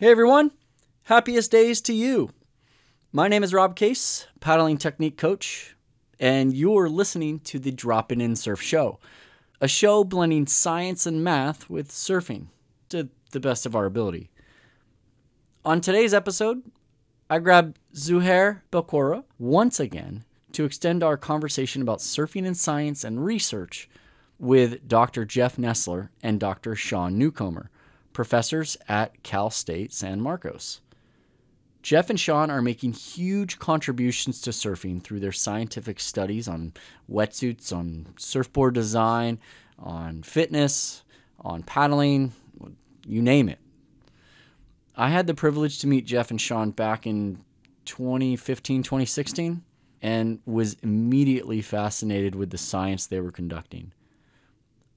Hey everyone, happiest days to you. My name is Rob Case, paddling technique coach, and you're listening to the Drop In Surf Show, a show blending science and math with surfing to the best of our ability. On today's episode, I grabbed Zuhair Belkora once again to extend our conversation about surfing and science and research with Dr. Jeff Nessler and Dr. Sean Newcomer professors at Cal State San Marcos. Jeff and Sean are making huge contributions to surfing through their scientific studies on wetsuits, on surfboard design, on fitness, on paddling, you name it. I had the privilege to meet Jeff and Sean back in 2015, 2016, and was immediately fascinated with the science they were conducting.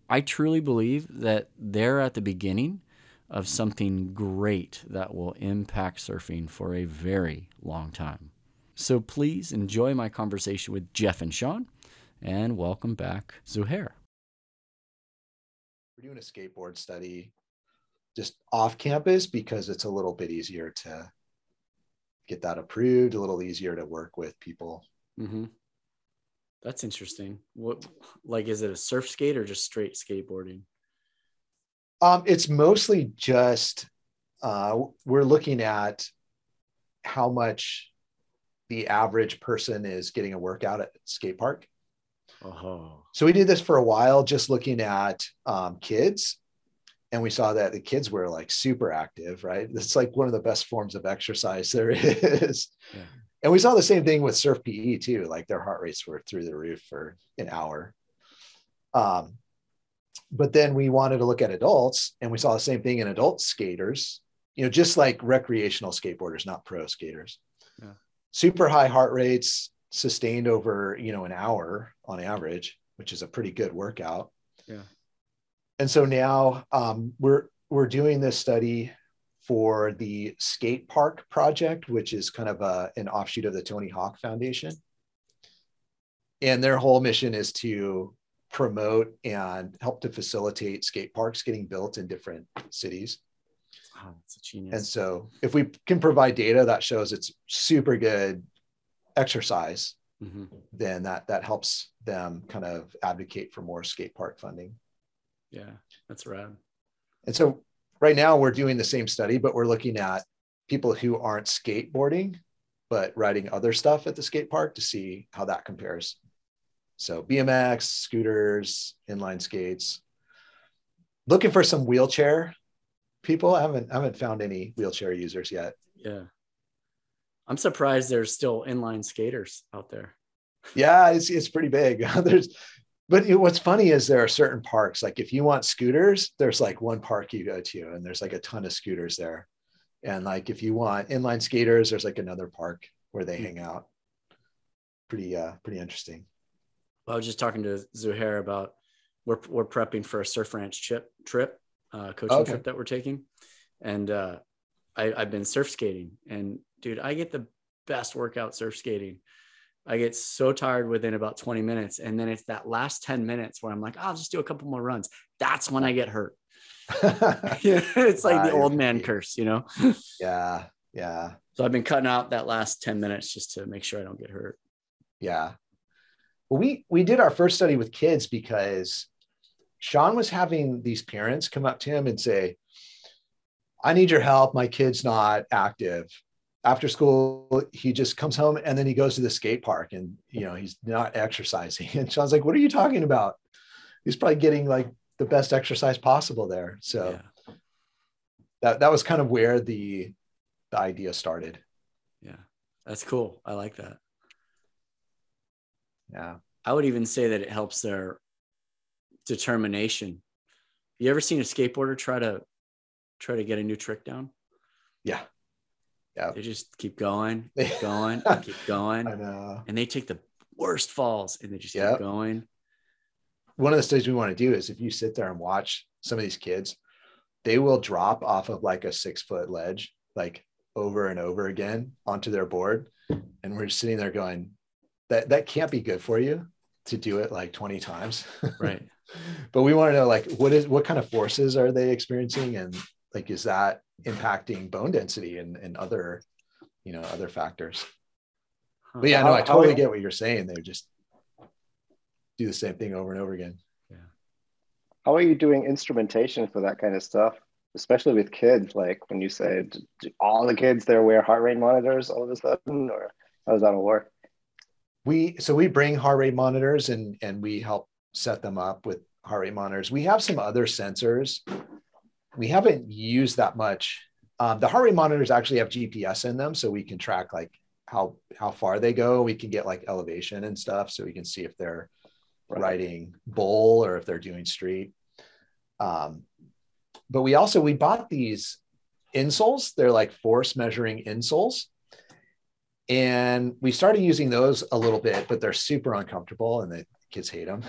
I truly believe that they're at the beginning of something great that will impact surfing for a very long time. So please enjoy my conversation with Jeff and Sean, and welcome back, Zuhair. We're doing a skateboard study just off campus because it's a little bit easier to get that approved, a little easier to work with people. Mm-hmm. That's interesting. What, like, is it a surf skate or just straight skateboarding? Um, it's mostly just uh, we're looking at how much the average person is getting a workout at skate park. Oh. So we did this for a while, just looking at um, kids, and we saw that the kids were like super active. Right, it's like one of the best forms of exercise there is. Yeah. And we saw the same thing with surf PE too. Like their heart rates were through the roof for an hour. Um, but then we wanted to look at adults and we saw the same thing in adult skaters you know just like recreational skateboarders not pro skaters. Yeah. super high heart rates sustained over you know an hour on average which is a pretty good workout. Yeah. And so now um, we're we're doing this study for the skate park project which is kind of a, an offshoot of the tony hawk foundation. And their whole mission is to promote and help to facilitate skate parks getting built in different cities. Wow, that's a genius. And so if we can provide data that shows it's super good exercise, mm-hmm. then that that helps them kind of advocate for more skate park funding. Yeah, that's rad. And so right now we're doing the same study, but we're looking at people who aren't skateboarding, but riding other stuff at the skate park to see how that compares. So BMX, scooters, inline skates. Looking for some wheelchair people. I haven't I haven't found any wheelchair users yet. Yeah. I'm surprised there's still inline skaters out there. Yeah, it's it's pretty big. there's but what's funny is there are certain parks like if you want scooters, there's like one park you go to and there's like a ton of scooters there. And like if you want inline skaters, there's like another park where they hmm. hang out. Pretty uh pretty interesting. I was just talking to Zuhair about we're we're prepping for a surf ranch trip trip, uh, coaching okay. trip that we're taking, and uh, I, I've been surf skating, and dude, I get the best workout surf skating. I get so tired within about 20 minutes. And then it's that last 10 minutes where I'm like, oh, I'll just do a couple more runs. That's when I get hurt. it's like the old man curse, you know? yeah. Yeah. So I've been cutting out that last 10 minutes just to make sure I don't get hurt. Yeah. Well, we we did our first study with kids because Sean was having these parents come up to him and say, I need your help. My kid's not active. After school, he just comes home and then he goes to the skate park and you know he's not exercising. And Sean's like, What are you talking about? He's probably getting like the best exercise possible there. So yeah. that that was kind of where the the idea started. Yeah. That's cool. I like that. Yeah. I would even say that it helps their determination. You ever seen a skateboarder try to try to get a new trick down? Yeah. Yeah. They just keep going, keep going, keep going. I know. And they take the worst falls and they just yep. keep going. One of the studies we want to do is if you sit there and watch some of these kids, they will drop off of like a six foot ledge, like over and over again onto their board. And we're sitting there going, that that can't be good for you to do it like 20 times right but we want to know like what is what kind of forces are they experiencing and like is that impacting bone density and, and other, you know, other factors. But yeah, no, I totally get what you're saying. They just do the same thing over and over again. Yeah. How are you doing instrumentation for that kind of stuff? Especially with kids, like when you say all the kids there wear heart rate monitors all of a sudden, or how does that all work? We so we bring heart rate monitors and and we help set them up with heart rate monitors. We have some other sensors. We haven't used that much. Um, the heart rate monitors actually have GPS in them, so we can track like how how far they go. We can get like elevation and stuff, so we can see if they're right. riding bowl or if they're doing street. Um, but we also we bought these insoles. They're like force measuring insoles, and we started using those a little bit, but they're super uncomfortable, and the kids hate them.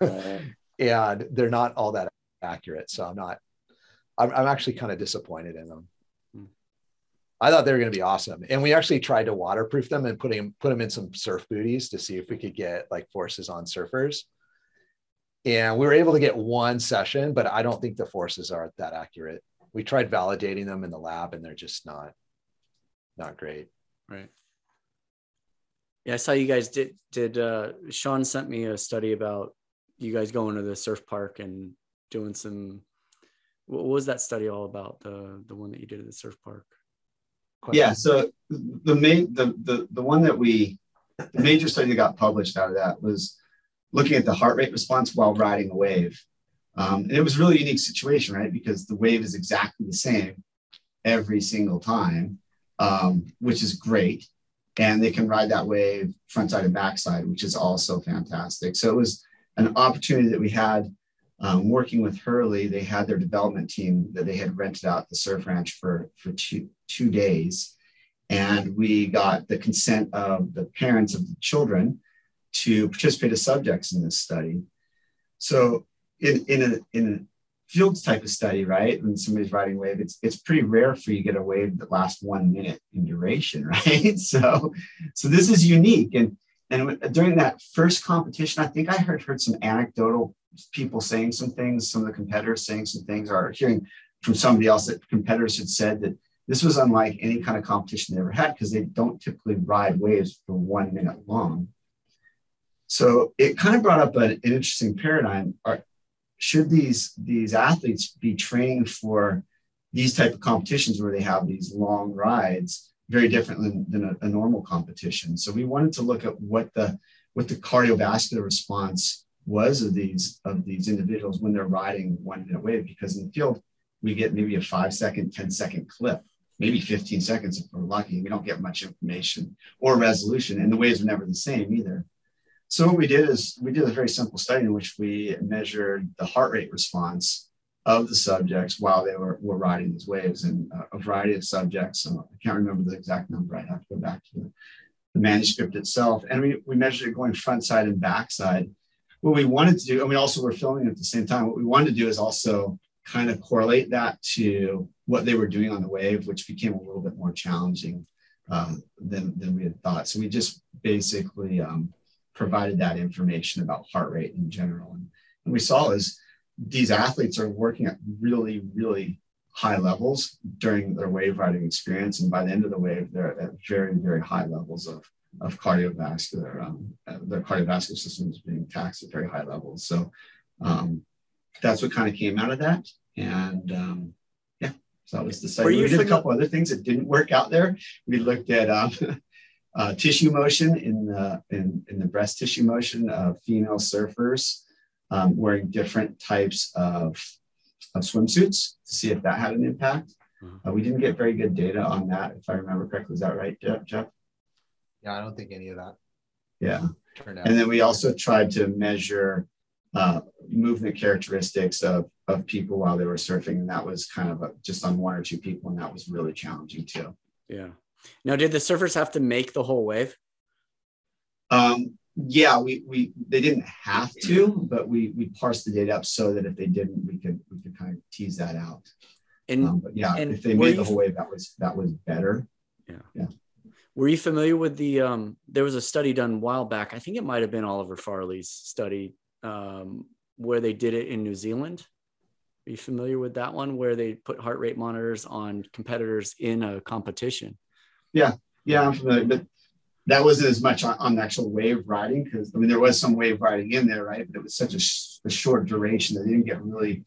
and they're not all that accurate. So I'm not. I'm, I'm actually kind of disappointed in them. Hmm. I thought they were going to be awesome. And we actually tried to waterproof them and putting put them in some surf booties to see if we could get like forces on surfers. And we were able to get one session, but I don't think the forces are that accurate. We tried validating them in the lab and they're just not not great. Right. Yeah, I saw you guys did did uh Sean sent me a study about you guys going to the surf park and doing some what was that study all about? The the one that you did at the surf park? question? Yeah. So the main the the the one that we the major study that got published out of that was looking at the heart rate response while riding a wave. Um, and it was a really unique situation, right? Because the wave is exactly the same every single time, um, which is great. And they can ride that wave front side and back side, which is also fantastic. So it was an opportunity that we had um, working with Hurley, they had their development team that they had rented out the surf ranch for, for two, two days. And we got the consent of the parents of the children to participate as subjects in this study. So in, in, a, in a fields type of study, right? When somebody's riding wave, it's it's pretty rare for you to get a wave that lasts one minute in duration, right? So so this is unique. And and during that first competition, I think I heard heard some anecdotal people saying some things, some of the competitors saying some things, or hearing from somebody else that competitors had said that this was unlike any kind of competition they ever had because they don't typically ride waves for one minute long. So it kind of brought up an, an interesting paradigm. Are, should these these athletes be training for these type of competitions where they have these long rides very different than, than a, a normal competition? So we wanted to look at what the what the cardiovascular response was of these of these individuals when they're riding one minute wave because in the field we get maybe a five second 10 second clip maybe 15 seconds if we're lucky we don't get much information or resolution and the waves are never the same either so what we did is we did a very simple study in which we measured the heart rate response of the subjects while they were, were riding these waves. And a variety of subjects so i can't remember the exact number i'd have to go back to the, the manuscript itself. And we, we measured it going front side and back side. What we wanted to do, and we also were filming at the same time, what we wanted to do is also kind of correlate that to what they were doing on the wave, which became a little bit more challenging um, than, than we had thought. So we just basically um, provided that information about heart rate in general. And, and we saw is these athletes are working at really, really high levels during their wave riding experience. And by the end of the wave, they're at very, very high levels of of cardiovascular, um, uh, their cardiovascular system is being taxed at very high levels. So um, that's what kind of came out of that. And um, yeah, so that was the study. We did a couple other things that didn't work out there. We looked at um, uh, tissue motion in the, in, in the breast tissue motion of female surfers um, wearing different types of, of swimsuits to see if that had an impact. Mm-hmm. Uh, we didn't get very good data on that, if I remember correctly. Is that right, Jeff? Yeah, I don't think any of that. Yeah. Turned out. And then we also tried to measure uh, movement characteristics of, of people while they were surfing. And that was kind of a, just on one or two people. And that was really challenging too. Yeah. Now, did the surfers have to make the whole wave? Um, yeah, we, we, they didn't have to, but we, we parsed the data up so that if they didn't, we could, we could kind of tease that out. And, um, but yeah, and if they made the whole wave, that was, that was better. Yeah. Yeah. Were you familiar with the? Um, there was a study done a while back. I think it might have been Oliver Farley's study um, where they did it in New Zealand. Are you familiar with that one where they put heart rate monitors on competitors in a competition? Yeah, yeah, I'm familiar, but that wasn't as much on, on actual wave riding because I mean there was some wave riding in there, right? But it was such a, sh- a short duration that they didn't get really,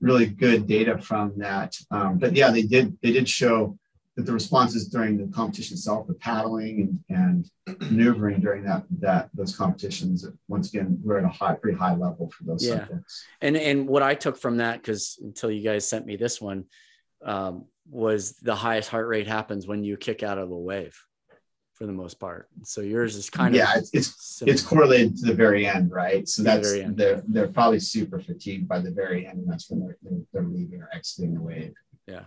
really good data from that. Um, but yeah, they did they did show that the responses during the competition itself, the paddling and, and maneuvering during that that those competitions, once again, we're at a high, pretty high level for those yeah. subjects. And and what I took from that, because until you guys sent me this one, um, was the highest heart rate happens when you kick out of the wave for the most part. So yours is kind yeah, of yeah, it's it's, it's correlated to the very end, right? So that's the they're they're probably super fatigued by the very end, and that's when they're they're, leaving or exiting the wave. Yeah,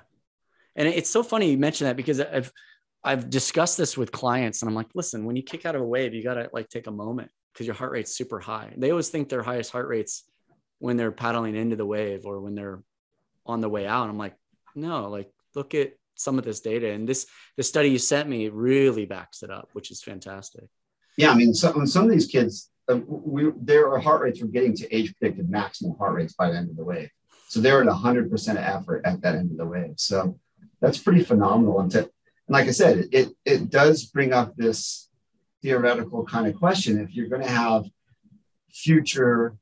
and it's so funny you mention that because I've I've discussed this with clients, and I'm like, listen, when you kick out of a wave, you gotta like take a moment because your heart rate's super high. They always think their highest heart rates when they're paddling into the wave or when they're on the way out. I'm like, no, like look at some of this data and this the study you sent me really backs it up which is fantastic. Yeah i mean some, some of these kids uh, we their heart rates were getting to age predicted maximum heart rates by the end of the wave. So they're at 100% effort at that end of the wave. So that's pretty phenomenal. And, to, and like i said it it does bring up this theoretical kind of question. If you're going to have future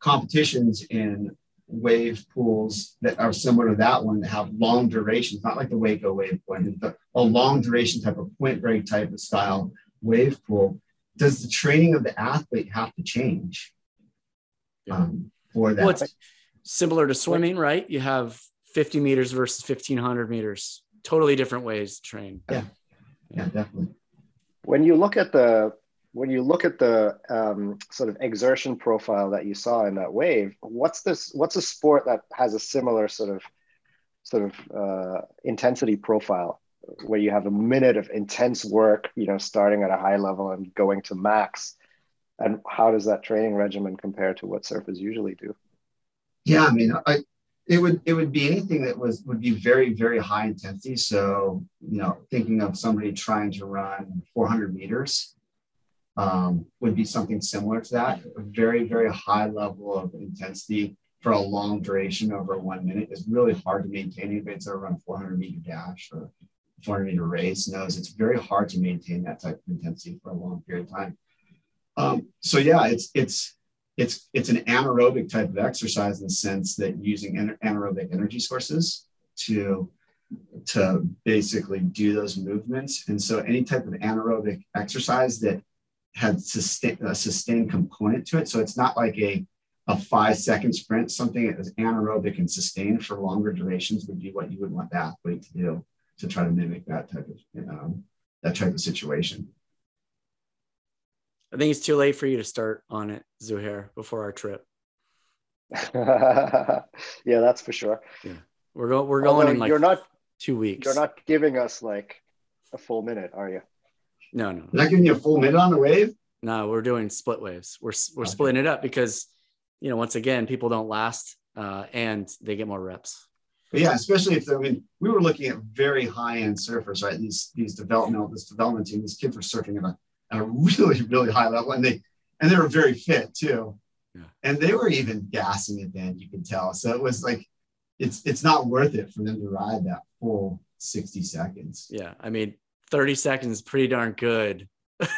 competitions in wave pools that are similar to that one that have long durations, not like the Waco wave point, but a long duration type of point break type of style wave pool. Does the training of the athlete have to change um, for that? Well, it's similar to swimming, right? You have 50 meters versus 1500 meters, totally different ways to train. Yeah, yeah, definitely. When you look at the when you look at the um, sort of exertion profile that you saw in that wave, what's this? What's a sport that has a similar sort of sort of uh, intensity profile where you have a minute of intense work, you know, starting at a high level and going to max? And how does that training regimen compare to what surfers usually do? Yeah, I mean, I, it would it would be anything that was would be very very high intensity. So you know, thinking of somebody trying to run 400 meters um, would be something similar to that. A very, very high level of intensity for a long duration over one minute is really hard to maintain. Anybody that's ever run 400 meter dash or 400 meter race knows it's very hard to maintain that type of intensity for a long period of time. Um, so yeah, it's it's it's it's an anaerobic type of exercise in the sense that using anaerobic energy sources to to basically do those movements. And so any type of anaerobic exercise that had sustain, a sustained component to it. So it's not like a, a five second sprint, something that is anaerobic and sustained for longer durations would be what you would want the athlete to do to try to mimic that type of, you know, that type of situation. I think it's too late for you to start on it, Zuhair, before our trip. yeah, that's for sure. Yeah, we're going. We're going Although in like you're not two weeks. You're not giving us like a full minute, are you? No, no. Not giving you a full minute on the wave? No, we're doing split waves. We're, we're okay. splitting it up because, you know, once again, people don't last uh, and they get more reps. But yeah, especially if I mean, we were looking at very high end surfers, right? These these developmental this development team, these kids were surfing at a, at a really really high level, and they and they were very fit too, yeah. and they were even gassing at the end. You can tell. So it was like, it's it's not worth it for them to ride that full sixty seconds. Yeah, I mean, 30 seconds is pretty darn good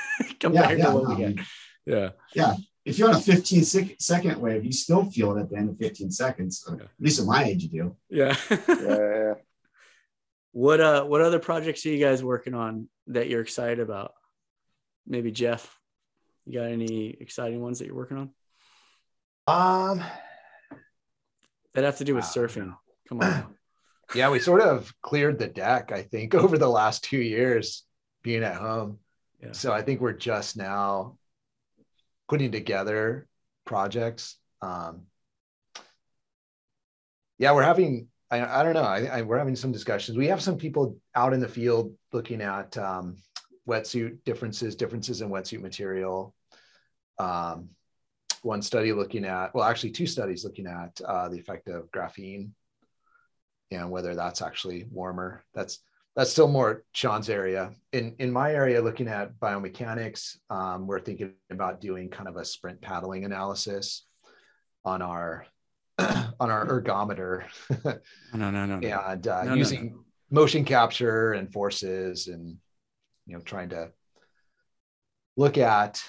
compared yeah, yeah, to what no, we get. Yeah. Yeah. If you're on a 15 second wave, you still feel it at the end of 15 seconds. Yeah. At least at my age, you do. Yeah. yeah. What uh what other projects are you guys working on that you're excited about? Maybe Jeff, you got any exciting ones that you're working on? Um that have to do with surfing. Come on yeah, we sort of cleared the deck, I think, over the last two years being at home. Yeah. So I think we're just now putting together projects. Um, yeah, we're having, I, I don't know, I, I, we're having some discussions. We have some people out in the field looking at um, wetsuit differences, differences in wetsuit material. Um, one study looking at, well, actually, two studies looking at uh, the effect of graphene and whether that's actually warmer. That's that's still more Sean's area. In in my area, looking at biomechanics, um, we're thinking about doing kind of a sprint paddling analysis on our on our ergometer. no, no, no, no. and uh, No, no, using no. motion capture and forces, and you know, trying to look at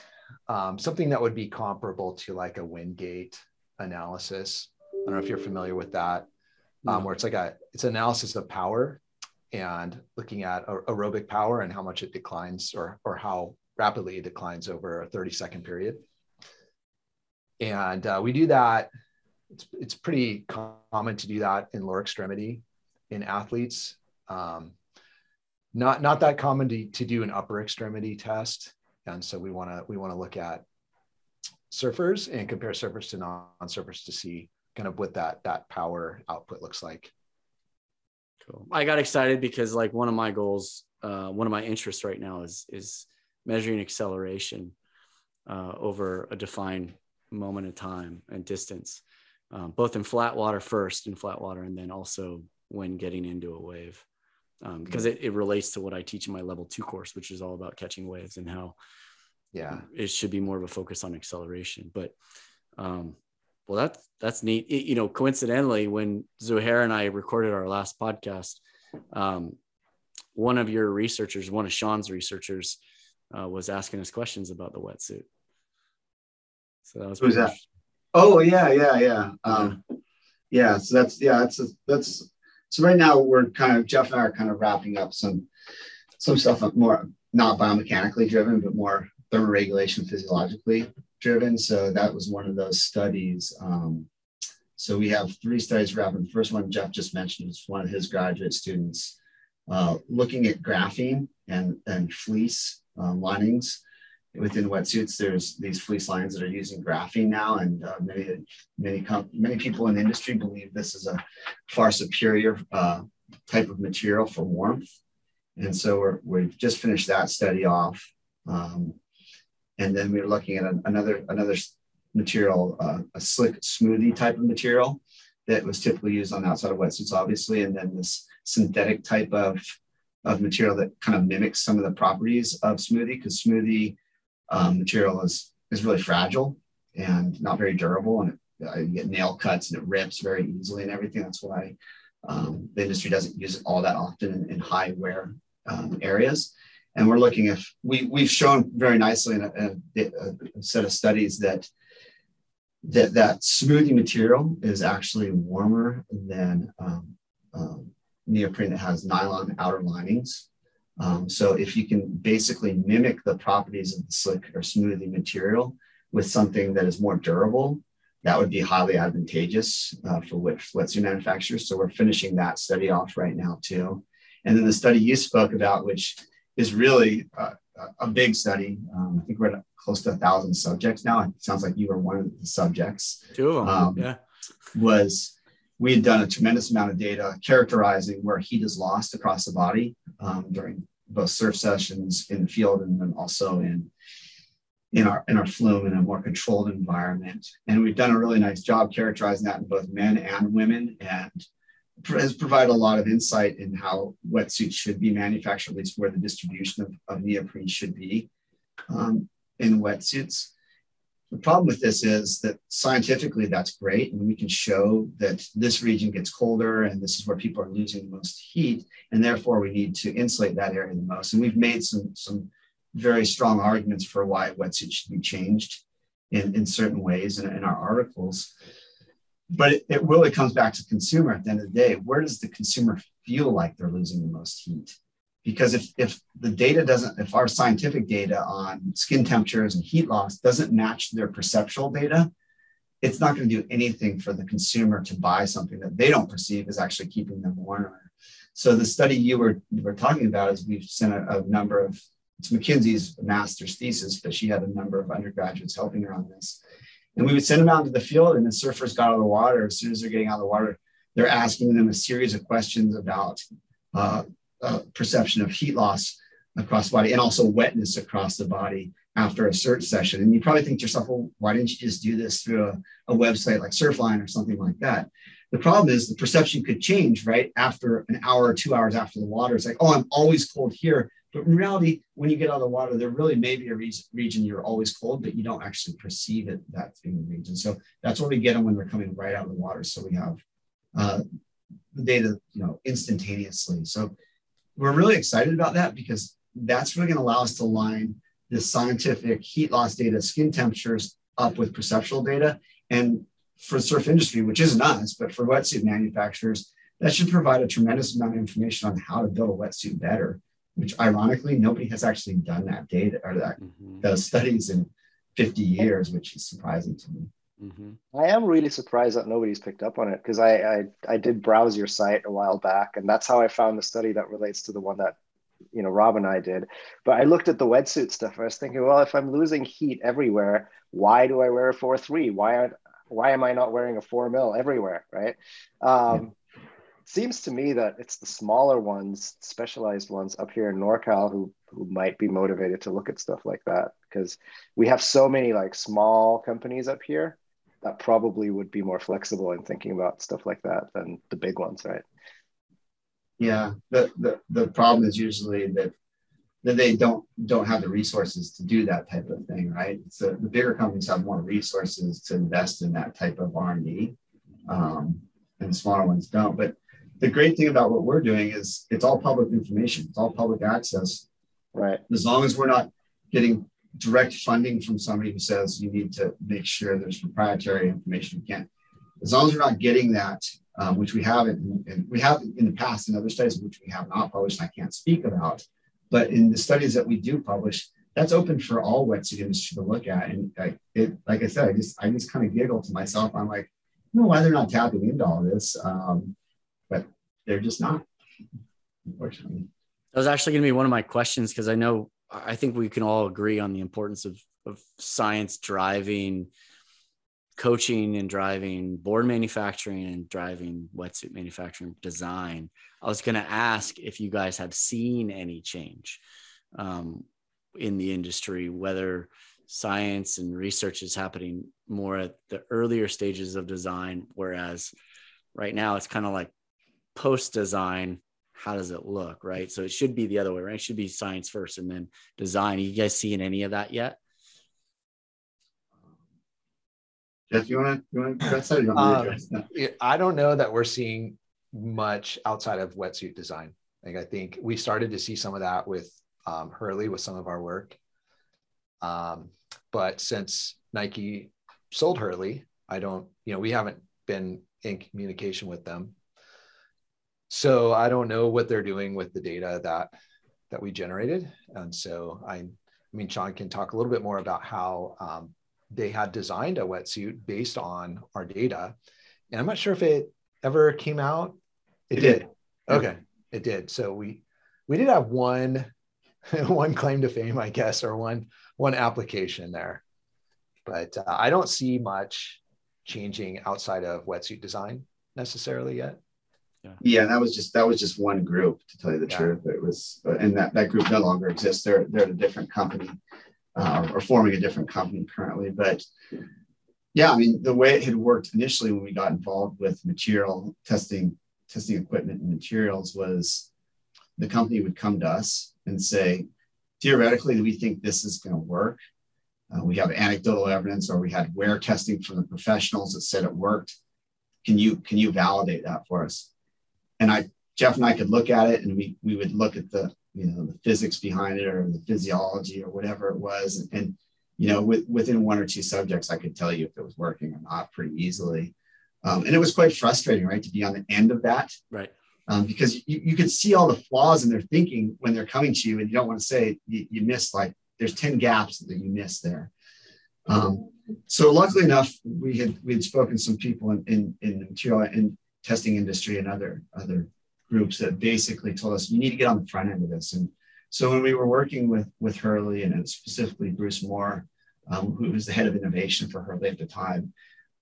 um, something that would be comparable to like a Wingate analysis. I don't know if you're familiar with that, um, where it's like a it's analysis of power and looking at aerobic power and how much it declines or or how rapidly it declines over a 30 second period. And uh, we do that. It's it's pretty common to do that in lower extremity in athletes. Um, not not that common to, to do an upper extremity test. And so we want to we want to look at surfers and compare surfers to non-surfers to see kind of what that that power output looks like. Cool. I got excited because like one of my goals, uh, one of my interests right now is is measuring acceleration uh, over a defined moment of time and distance, um, both in flat water first in flat water, and then also when getting into a wave, um, because it, it relates to what I teach in my level two course, which is all about catching waves and how Yeah. it should be more of a focus on acceleration. But um, well, that's that's neat. It- you know, coincidentally, when Zuhair and I recorded our last podcast, um, one of your researchers, one of Sean's researchers, uh, was asking us questions about the wetsuit. So that was Who's that? Oh yeah, yeah, yeah. Um, yeah. So that's yeah, that's that's so right now we're kind of Jeff and I are kind of wrapping up some some stuff more not biomechanically driven, but more thermoregulation physiologically driven. So that was one of those studies. Um, so we have three studies wrapping. The first one Jeff just mentioned was one of his graduate students uh, looking at graphene and and fleece um, linings within wetsuits, there's these fleece lines that are using graphene now, and uh, many many many people in the industry believe this is a far superior uh, type of material for warmth. And so we're, we've just finished that study off, um, and then we're looking at an, another another material, uh, a slick smoothie type of material that was typically used on the outside of wetsuits, obviously, and then this synthetic type of of material that kind of mimics some of the properties of smoothie, because smoothie um, material is is really fragile and not very durable, and it, uh, you get nail cuts and it rips very easily and everything. That's why um, the industry doesn't use it all that often in, in high wear um, areas. And we're looking if we we've shown very nicely in a, a, a set of studies that that that smoothie material is actually warmer than um, um, neoprene that has nylon outer linings. Um, so if you can basically mimic the properties of the slick or smoothie material with something that is more durable, that would be highly advantageous uh, for wet, wetsuit manufacturers. So we're finishing that study off right now too. And then the study you spoke about, which is really uh, a big study. Um, I think we're at close to a thousand subjects now. It sounds like you were one of the subjects Two of them. Um, yeah. was we had done a tremendous amount of data characterizing where heat is lost across the body um, during both surf sessions in the field and then also in in our in our flume in a more controlled environment. And we've done a really nice job characterizing that in both men and women and has provided a lot of insight in how wetsuits should be manufactured, at least where the distribution of, of neoprene should be um, in wetsuits. The problem with this is that scientifically that's great, and we can show that this region gets colder and this is where people are losing the most heat, and therefore we need to insulate that area the most. And we've made some some very strong arguments for why wetsuits should be changed in, in certain ways in, in our articles. But it, it really comes back to consumer at the end of the day. Where does the consumer feel like they're losing the most heat? because if, if the data doesn't if our scientific data on skin temperatures and heat loss doesn't match their perceptual data it's not going to do anything for the consumer to buy something that they don't perceive as actually keeping them warmer so the study you were, you were talking about is we've sent a, a number of it's mckinsey's master's thesis but she had a number of undergraduates helping her on this and we would send them out into the field and the surfers got out of the water as soon as they're getting out of the water they're asking them a series of questions about uh, uh, perception of heat loss across the body and also wetness across the body after a search session. And you probably think to yourself, well, why didn't you just do this through a, a website like Surfline or something like that? The problem is the perception could change right after an hour or two hours after the water. It's like, oh, I'm always cold here, But in reality, when you get out of the water, there really may be a re- region you're always cold, but you don't actually perceive it that in region. So that's why we get them when they're coming right out of the water. So we have uh, the data, you know, instantaneously. So we're really excited about that because that's really going to allow us to line the scientific heat loss data, skin temperatures up with perceptual data. And for surf industry, which isn't us, but for wetsuit manufacturers, that should provide a tremendous amount of information on how to build a wetsuit better which ironically nobody has actually done that data or that mm-hmm. those studies in 50 years, which is surprising to me. Mm-hmm. I am really surprised that nobody's picked up on it because I, I I did browse your site a while back, and that's how I found the study that relates to the one that you know Rob and I did. But I looked at the wetsuit stuff. I was thinking, well, if I'm losing heat everywhere, why do I wear a four three? Why aren't why am I not wearing a four mil everywhere? Right. Um, seems to me that it's the smaller ones, specialized ones up here in NorCal who who might be motivated to look at stuff like that because we have so many like small companies up here that probably would be more flexible in thinking about stuff like that than the big ones, right? Yeah, the the, the problem is usually that that they don't don't have the resources to do that type of thing, right? So the bigger companies have more resources to invest in that type of R and D, um, and the smaller ones don't. But the great thing about what we're doing is it's all public information. It's all public access. Right. As long as we're not getting direct funding from somebody who says you need to make sure there's proprietary information. You can't. As long as we're not getting that, um, which we haven't, and we have in the past in other studies which we have not published, I can't speak about. But in the studies that we do publish, that's open for all wetsuit industry to look at. And I, it, like I said, I just I just kind of giggle to myself. I'm like, I know why they're not tapping into all this. Um, they're just not, unfortunately. That was actually going to be one of my questions because I know I think we can all agree on the importance of of science driving coaching and driving board manufacturing and driving wetsuit manufacturing design. I was going to ask if you guys have seen any change um, in the industry, whether science and research is happening more at the earlier stages of design, whereas right now it's kind of like post design how does it look right? So it should be the other way right? It should be science first and then design. Are you guys seeing any of that yet? Jeff you want to you want to um, i don't know that we're seeing much outside of wetsuit design. Like i think we started to see some of that with um, hurley with some of our work. Um, but since nike sold hurley i don't you know we haven't been in communication with them so I don't know what they're doing with the data that that we generated. And so I, I mean, Sean can talk a little bit more about how um, they had designed a wetsuit based on our data. And I'm not sure if it ever came out. It, it did. did. Okay, it did. So we we did have one one claim to fame, I guess, or one one application there. But uh, I don't see much changing outside of wetsuit design necessarily yet. Yeah. yeah, that was just that was just one group to tell you the yeah. truth. It was, and that that group no longer exists. They're they're a different company, uh, or forming a different company currently. But yeah, I mean the way it had worked initially when we got involved with material testing, testing equipment and materials was the company would come to us and say, theoretically, we think this is going to work. Uh, we have anecdotal evidence, or we had wear testing from the professionals that said it worked. Can you can you validate that for us? And I Jeff and I could look at it and we we would look at the you know the physics behind it or the physiology or whatever it was. And, and you know with, within one or two subjects I could tell you if it was working or not pretty easily. Um, and it was quite frustrating right to be on the end of that. Right. Um, because you, you could see all the flaws in their thinking when they're coming to you and you don't want to say you, you missed like there's 10 gaps that you missed there. Um, so luckily enough we had we had spoken to some people in, in, in the material and testing industry and other other groups that basically told us you need to get on the front end of this. And so when we were working with with Hurley and specifically Bruce Moore, um, who was the head of innovation for Hurley at the time,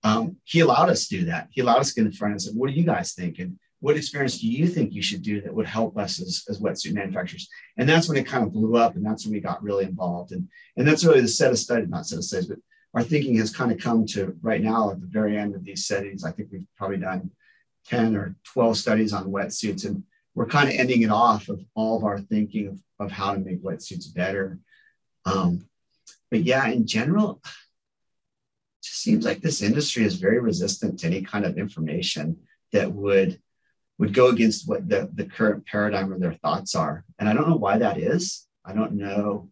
um, he allowed us to do that. He allowed us to get in front and said, "What do you guys think?" And what experience do you think you should do that would help us as, as wetsuit manufacturers? And that's when it kind of blew up, and that's when we got really involved. And and that's really the set of studies, not set of studies, but our thinking has kind of come to right now at the very end of these settings. I think we've probably done 10 or 12 studies on wetsuits. And we're kind of ending it off of all of our thinking of, of how to make wetsuits better. Um, but yeah, in general, just seems like this industry is very resistant to any kind of information that would would go against what the, the current paradigm or their thoughts are. And I don't know why that is. I don't know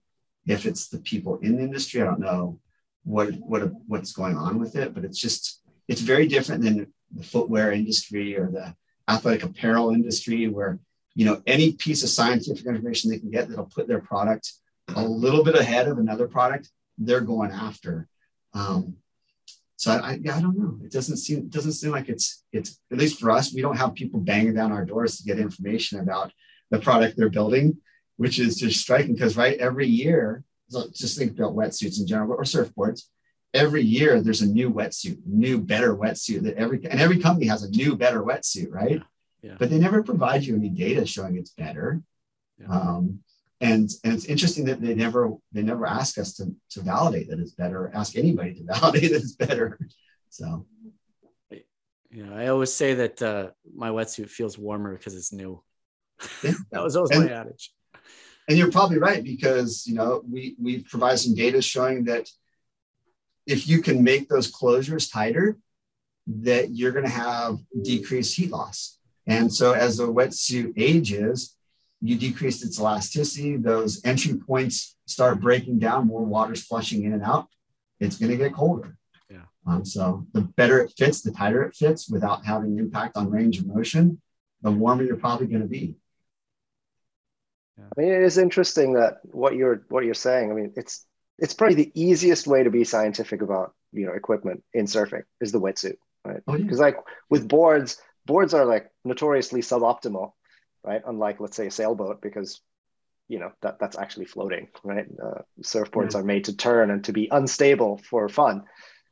if it's the people in the industry. I don't know what what what's going on with it, but it's just it's very different than the footwear industry or the athletic apparel industry where you know any piece of scientific information they can get that'll put their product a little bit ahead of another product they're going after. Um, so I, yeah, I don't know. It doesn't seem it doesn't seem like it's it's at least for us we don't have people banging down our doors to get information about the product they're building which is just striking because right every year just think about wetsuits in general or surfboards every year there's a new wetsuit, new better wetsuit that every and every company has a new better wetsuit, right? Yeah. But they never provide you any data showing it's better. Yeah. Um, and and it's interesting that they never they never ask us to to validate that it's better, ask anybody to validate that it's better. So yeah, I always say that uh, my wetsuit feels warmer because it's new. Yeah. that was always and, my adage. And you're probably right because you know we we provide some data showing that if you can make those closures tighter, that you're going to have decreased heat loss. And so as the wetsuit ages, you decrease its elasticity, those entry points start breaking down, more water's flushing in and out. It's going to get colder. Yeah. Um, so the better it fits, the tighter it fits without having impact on range of motion, the warmer you're probably going to be. I mean, it is interesting that what you're what you're saying. I mean, it's it's probably the easiest way to be scientific about you know equipment in surfing is the wetsuit, right? Because oh, yeah. like with boards, boards are like notoriously suboptimal, right? Unlike let's say a sailboat, because you know that that's actually floating, right? Uh, surfboards yeah. are made to turn and to be unstable for fun,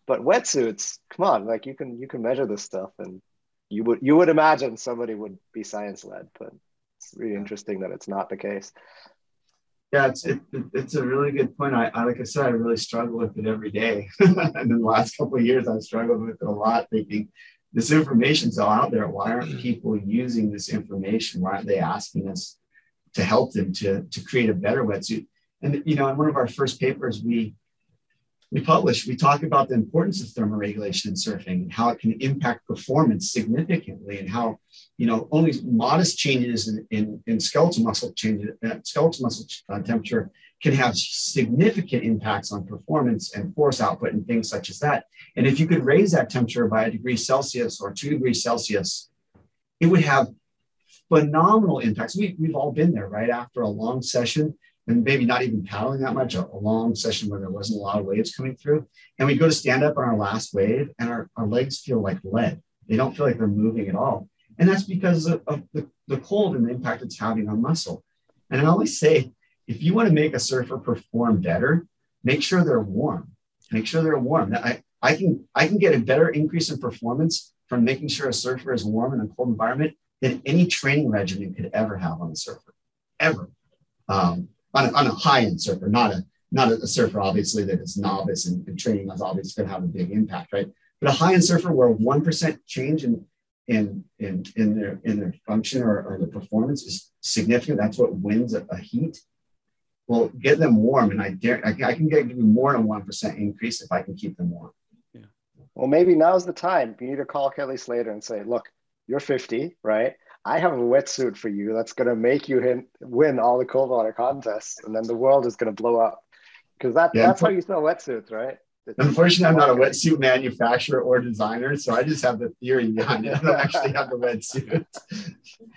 but wetsuits, come on, like you can you can measure this stuff, and you would you would imagine somebody would be science led, but it's really interesting that it's not the case. Yeah, it's it, it's a really good point. I, I, like I said, I really struggle with it every day, and in the last couple of years, I've struggled with it a lot. Thinking this information's all out there. Why aren't people using this information? Why aren't they asking us to help them to to create a better wetsuit? And you know, in one of our first papers, we we publish, we talk about the importance of thermoregulation in surfing and how it can impact performance significantly and how, you know, only modest changes in, in, in skeletal muscle changes, uh, skeletal muscle uh, temperature can have significant impacts on performance and force output and things such as that. And if you could raise that temperature by a degree Celsius or two degrees Celsius, it would have phenomenal impacts. We, we've all been there, right? After a long session, and maybe not even paddling that much, a, a, long session where there wasn't a lot of waves coming through. And we go to stand up on our last wave and our, our legs feel like lead. They don't feel like they're moving at all. And that's because of, of the, the cold and the impact it's having on muscle. And I always say, if you want to make a surfer perform better, make sure they're warm. Make sure they're warm. I, I can I can get a better increase in performance from making sure a surfer is warm in a cold environment than any training regimen could ever have on a surfer, ever. Um, on a, on a high end surfer, not a not a, surfer obviously that is novice and, and training is obviously going to have a big impact, right? But a high end surfer where one percent change in in in in their in their function or, or the performance is significant. That's what wins a, a heat. Well, get them warm, and I dare I, I can get you more than one percent increase if I can keep them warm. Yeah. Well, maybe now's the time. You need to call Kelly Slater and say, "Look, you're 50, right? I have a wetsuit for you that's going to make you win all the cold water contests, and then the world is going to blow up. Because that, yeah, that's how you sell wetsuits, right? Unfortunately, I'm not a wetsuit manufacturer or designer, so I just have the theory behind it. I don't actually have the wetsuit.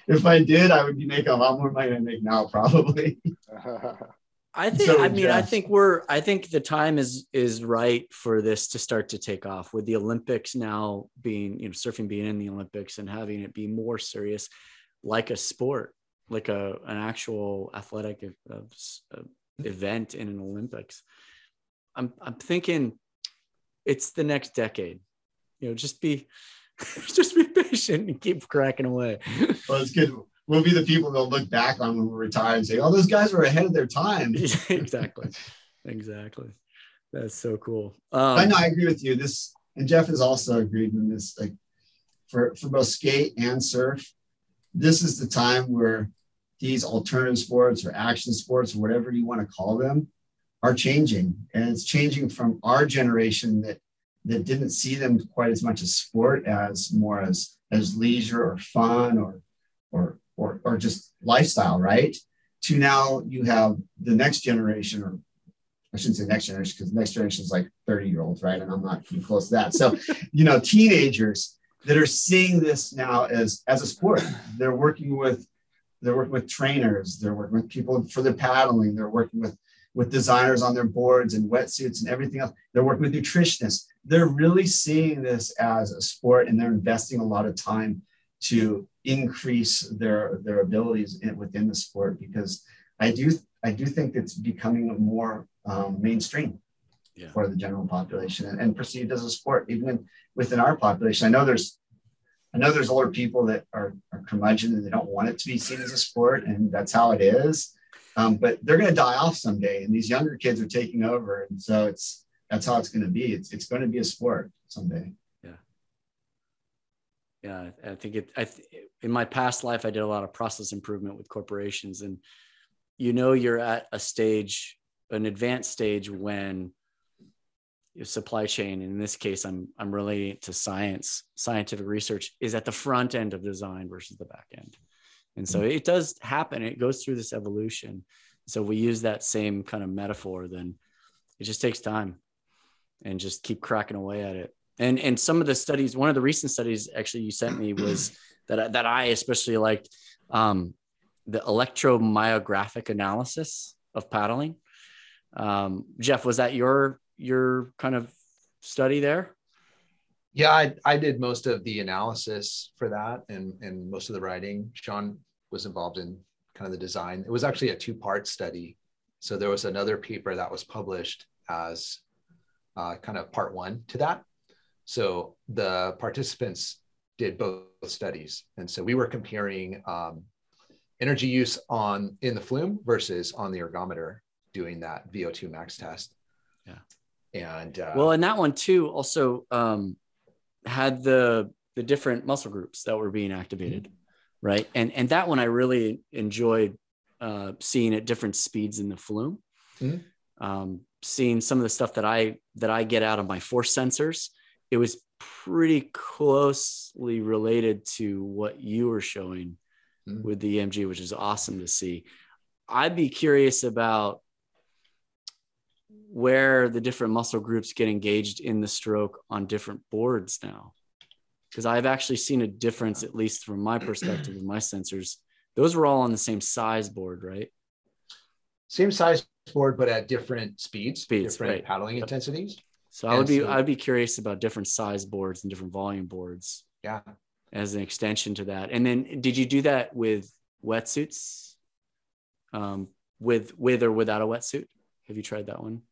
if I did, I would be making a lot more money than I make now, probably. I think so I mean I think we're I think the time is is right for this to start to take off with the Olympics now being you know surfing being in the Olympics and having it be more serious like a sport like a an actual athletic uh, uh, event in an Olympics. I'm I'm thinking it's the next decade. You know, just be just be patient and keep cracking away. Well, it's good we'll be the people they'll look back on when we retire and say, "Oh, those guys were ahead of their time." exactly, exactly. That's so cool. Um, I know I agree with you. This and Jeff has also agreed in this. Like for for both skate and surf, this is the time where these alternative sports or action sports or whatever you want to call them are changing and it's changing from our generation that that didn't see them quite as much as sport as more as as leisure or fun or or or, or just lifestyle right to now you have the next generation or I shouldn't say next generation because next generation is like 30 year olds, right? And I'm not pretty close to that. So, you know, teenagers that are seeing this now as as a sport. They're working with they're working with trainers, they're working with people for their paddling, they're working with with designers on their boards and wetsuits and everything else. They're working with nutritionists. They're really seeing this as a sport and they're investing a lot of time to increase their their abilities in, within the sport because I do I do think it's becoming more um, mainstream yeah. for the general population and, and, perceived as a sport, even in, within our population. I know there's I know there's older people that are, are curmudgeon and they don't want it to be seen as a sport, and that's how it is. Um, but they're going to die off someday, and these younger kids are taking over, and so it's that's how it's going to be. It's it's going to be a sport someday. Yeah. I think it. I th- in my past life, I did a lot of process improvement with corporations, and you know, you're at a stage an advanced stage when your supply chain in this case i'm i'm relating it to science scientific research is at the front end of design versus the back end and so hmm. it does happen it goes through this evolution so we use that same kind of metaphor then it just takes time and just keep cracking away at it and and some of the studies one of the recent studies actually you sent me was that that i especially liked um, the electromyographic analysis of paddling um, Jeff, was that your your kind of study there? Yeah, I, I did most of the analysis for that and, and most of the writing. Sean was involved in kind of the design. It was actually a two part study. So there was another paper that was published as uh, kind of part one to that. So the participants did both studies. And so we were comparing um, energy use on in the flume versus on the ergometer doing that VO2 max test. Yeah. And uh, well, and that one too also um, had the the different muscle groups that were being activated, mm-hmm. right? And and that one I really enjoyed uh, seeing at different speeds in the flume. Mm-hmm. Um, seeing some of the stuff that I that I get out of my force sensors, it was pretty closely related to what you were showing mm-hmm. with the EMG, which is awesome to see. I'd be curious about where the different muscle groups get engaged in the stroke on different boards now because i've actually seen a difference at least from my perspective with my sensors those were all on the same size board right same size board but at different speeds speeds different right. paddling yep. intensities so i would be i'd be curious about different size boards and different volume boards yeah. as an extension to that. And then did you do that with wetsuits? Um, with with or without a wetsuit? Have you tried that one?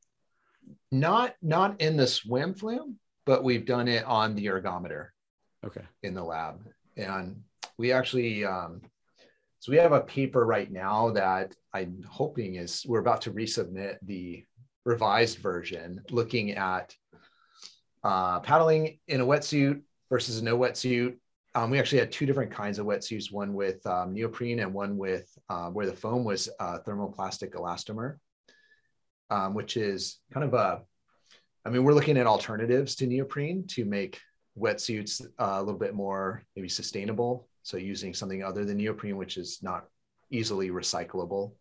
Not not in the swim flume, but we've done it on the ergometer. Okay. In the lab, and we actually um, so we have a paper right now that I'm hoping is we're about to resubmit the revised version, looking at uh, paddling in a wetsuit versus no wetsuit. Um, we actually had two different kinds of wetsuits, one with um, neoprene and one with uh, where the foam was uh, thermoplastic elastomer um, which is kind of a, I mean, we're looking at alternatives to neoprene to make wetsuits uh, a little bit more maybe sustainable. So using something other than neoprene, which is not easily recyclable.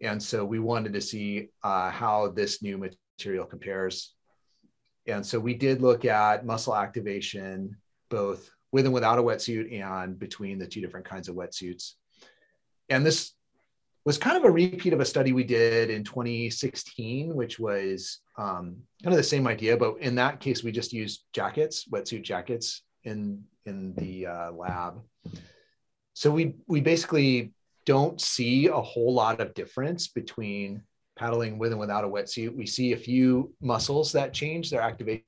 And so we wanted to see uh, how this new material compares. And so we did look at muscle activation, both with and without a wetsuit and between the two different kinds of wetsuits. And this was kind of a repeat of a study we did in 2016, which was um, kind of the same idea, but in that case, we just used jackets, wetsuit jackets in in the uh, lab. So we we basically don't see a whole lot of difference between paddling with and without a wetsuit. We see a few muscles that change their activation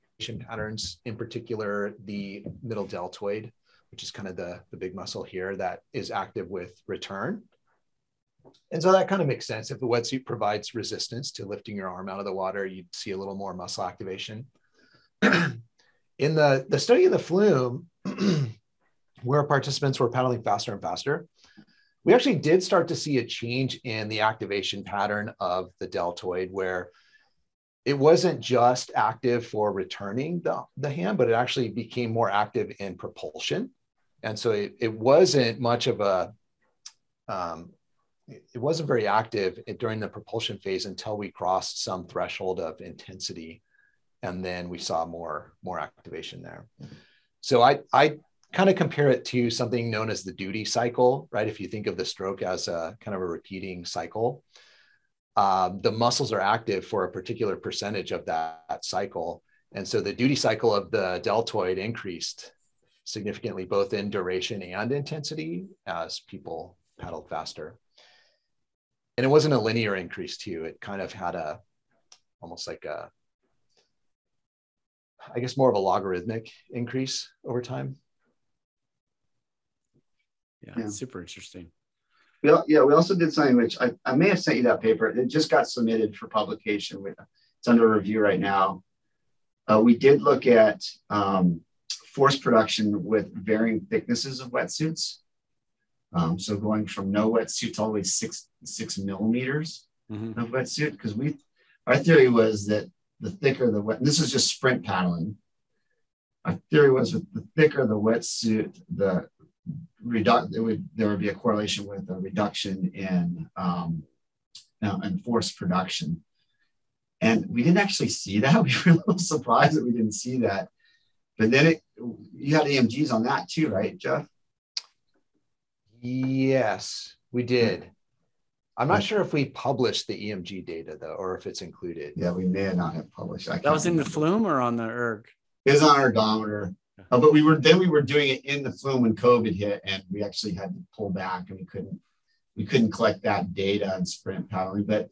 patterns, in particular the middle deltoid, which is kind of the, the big muscle here that is active with return. And so that kind of makes sense. If the wetsuit provides resistance to lifting your arm out of the water, you'd see a little more muscle activation. in the, the study of the flume, where participants were paddling faster and faster, we actually did start to see a change in the activation pattern of the deltoid where it wasn't just active for returning the, the hand, but it actually became more active in propulsion. And so it, it wasn't much of a, um, it wasn't very active during the propulsion phase until we crossed some threshold of intensity. And then we saw more, more activation there. So I, I kind of compare it to something known as the duty cycle, right? If you think of the stroke as a kind of a repeating cycle, um, the muscles are active for a particular percentage of that, that, cycle. And so the duty cycle of the deltoid increased significantly, both in duration and intensity as people paddled faster. And it wasn't a linear increase too. It kind of had a, almost like a, I guess more of a logarithmic increase over time. Yeah, yeah. super interesting. We, yeah, we also did something which I, I may have sent you that paper. It just got submitted for publication. It's under review right now. Uh, we did look at um, force production with varying thicknesses of wetsuits. Um, so going from no wetsuits all the way six six millimeters mm-hmm. of wetsuit, because we our theory was that the thicker the wet, this is just sprint paddling. Our theory was that the thicker the wetsuit, the reduct would there would be a correlation with a reduction in um, in force production. And we didn't actually see that. We were a little surprised that we didn't see that. But then it, you had EMGs on that too, right, Jeff? Yes, we did. I'm not sure if we published the EMG data though, or if it's included. Yeah, we may not have published. that was in remember. the flume or on the erg? It was on ergometer. Uh, but we were then we were doing it in the flume when COVID hit, and we actually had to pull back, and we couldn't we couldn't collect that data and sprint paddling. But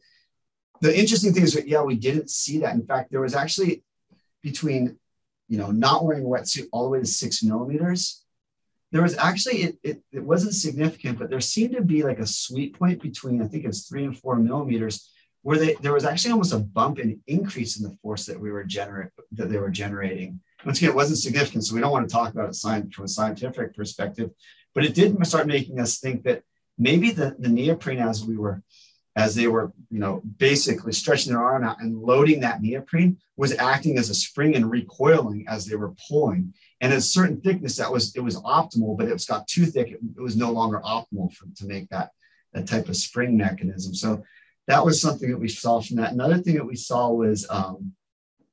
the interesting thing is that yeah, we didn't see that. In fact, there was actually between you know not wearing a wetsuit all the way to six millimeters. There was actually it, it, it wasn't significant, but there seemed to be like a sweet point between I think it was three and four millimeters where they there was actually almost a bump in increase in the force that we were generate that they were generating once again, it wasn't significant, so we don't want to talk about it from a scientific perspective, but it did start making us think that maybe the, the neoprene as we were as they were, you know, basically stretching their arm out and loading that neoprene was acting as a spring and recoiling as they were pulling. And at a certain thickness, that was it was optimal, but it was got too thick. It, it was no longer optimal for, to make that that type of spring mechanism. So that was something that we saw from that. Another thing that we saw was um,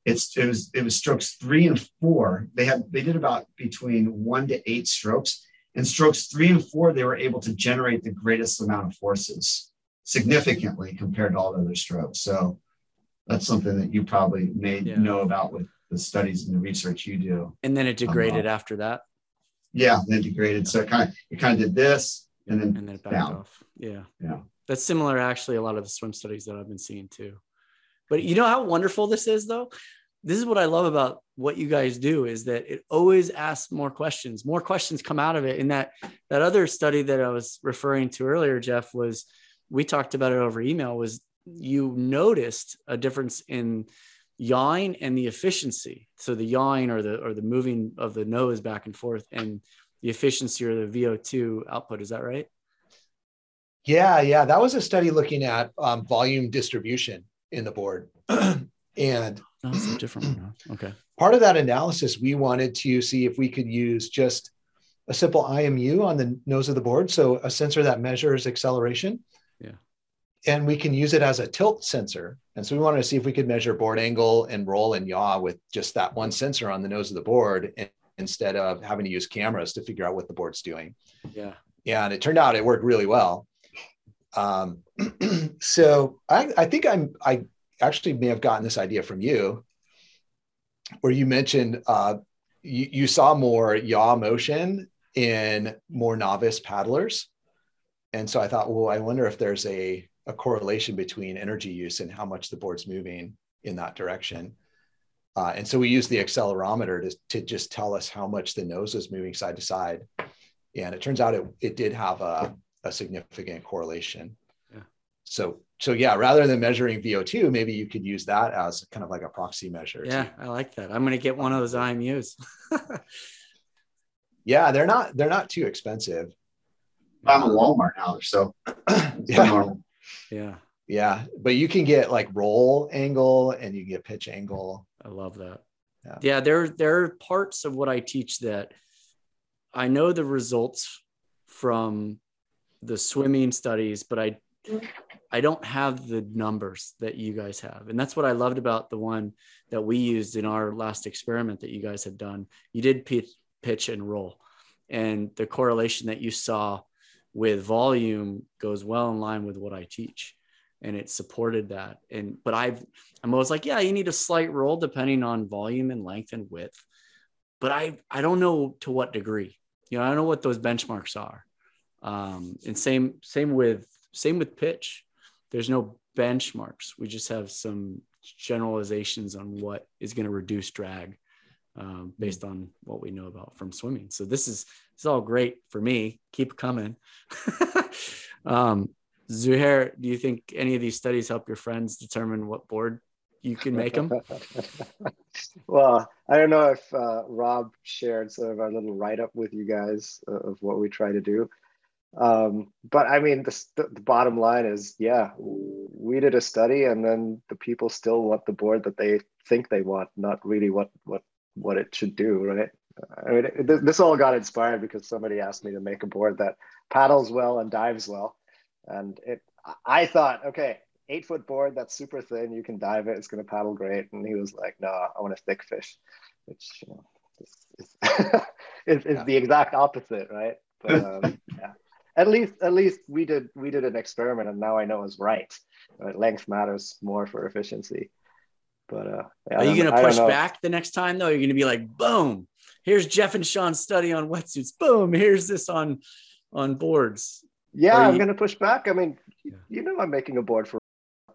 it's it was it was strokes three and four. They had they did about between one to eight strokes. And strokes three and four, they were able to generate the greatest amount of forces significantly compared to all the other strokes. So that's something that you probably may yeah. know about with the studies and the research you do. And then it degraded um, after that. Yeah, then degraded. So it kind of it kind of did this and then and then backed down. off. Yeah. Yeah. That's similar actually a lot of the swim studies that I've been seeing too. But you know how wonderful this is though? This is what I love about what you guys do is that it always asks more questions. More questions come out of it. And that that other study that I was referring to earlier, Jeff, was we talked about it over email. Was you noticed a difference in yawing and the efficiency? So the yawing or the or the moving of the nose back and forth, and the efficiency or the VO two output. Is that right? Yeah, yeah, that was a study looking at um, volume distribution in the board. And that's a different one. Okay. Part of that analysis, we wanted to see if we could use just a simple IMU on the nose of the board. So a sensor that measures acceleration. Yeah. And we can use it as a tilt sensor. And so we wanted to see if we could measure board angle and roll and yaw with just that one sensor on the nose of the board instead of having to use cameras to figure out what the board's doing. Yeah. And it turned out it worked really well. Um, so I, I think I'm I actually may have gotten this idea from you, where you mentioned uh, you, you saw more yaw motion in more novice paddlers. And so I thought, well, I wonder if there's a, a correlation between energy use and how much the board's moving in that direction. Uh, and so we use the accelerometer to, to just tell us how much the nose is moving side to side. And it turns out it, it did have a, a significant correlation. Yeah. So so yeah, rather than measuring VO2, maybe you could use that as kind of like a proxy measure. Yeah, I like that. I'm going to get one of those IMUs. Yeah, they're not they're not too expensive. I'm a Walmart now, so yeah. Yeah. Yeah, but you can get like roll angle and you get pitch angle. I love that. Yeah. yeah, there there are parts of what I teach that I know the results from the swimming studies, but I I don't have the numbers that you guys have. And that's what I loved about the one that we used in our last experiment that you guys had done. You did pitch, pitch and roll. And the correlation that you saw with volume goes well in line with what I teach. And it supported that. And but I've I'm always like, yeah, you need a slight roll depending on volume and length and width. But I I don't know to what degree. You know, I don't know what those benchmarks are. Um, and same same with same with pitch. There's no benchmarks. We just have some generalizations on what is going to reduce drag um, based on what we know about from swimming. So this is this is all great for me. Keep coming. um, Zuhair, do you think any of these studies help your friends determine what board you can make them? well, I don't know if uh, Rob shared sort of our little write up with you guys of what we try to do. Um, but I mean, the, the bottom line is, yeah, we did a study, and then the people still want the board that they think they want, not really what what what it should do, right? I mean, it, this all got inspired because somebody asked me to make a board that paddles well and dives well, and it. I thought, okay, eight foot board that's super thin, you can dive it, it's going to paddle great, and he was like, no, I want a thick fish, which you know, is, is, is, is the exact opposite, right? But um, yeah at least at least we did we did an experiment and now I know it's right. right? Length matters more for efficiency. But uh, are you going to push back the next time though? You're going to be like, boom, here's Jeff and Sean's study on wetsuits. Boom, here's this on on boards. Yeah, I'm going to push back. I mean, yeah. you know, I'm making a board for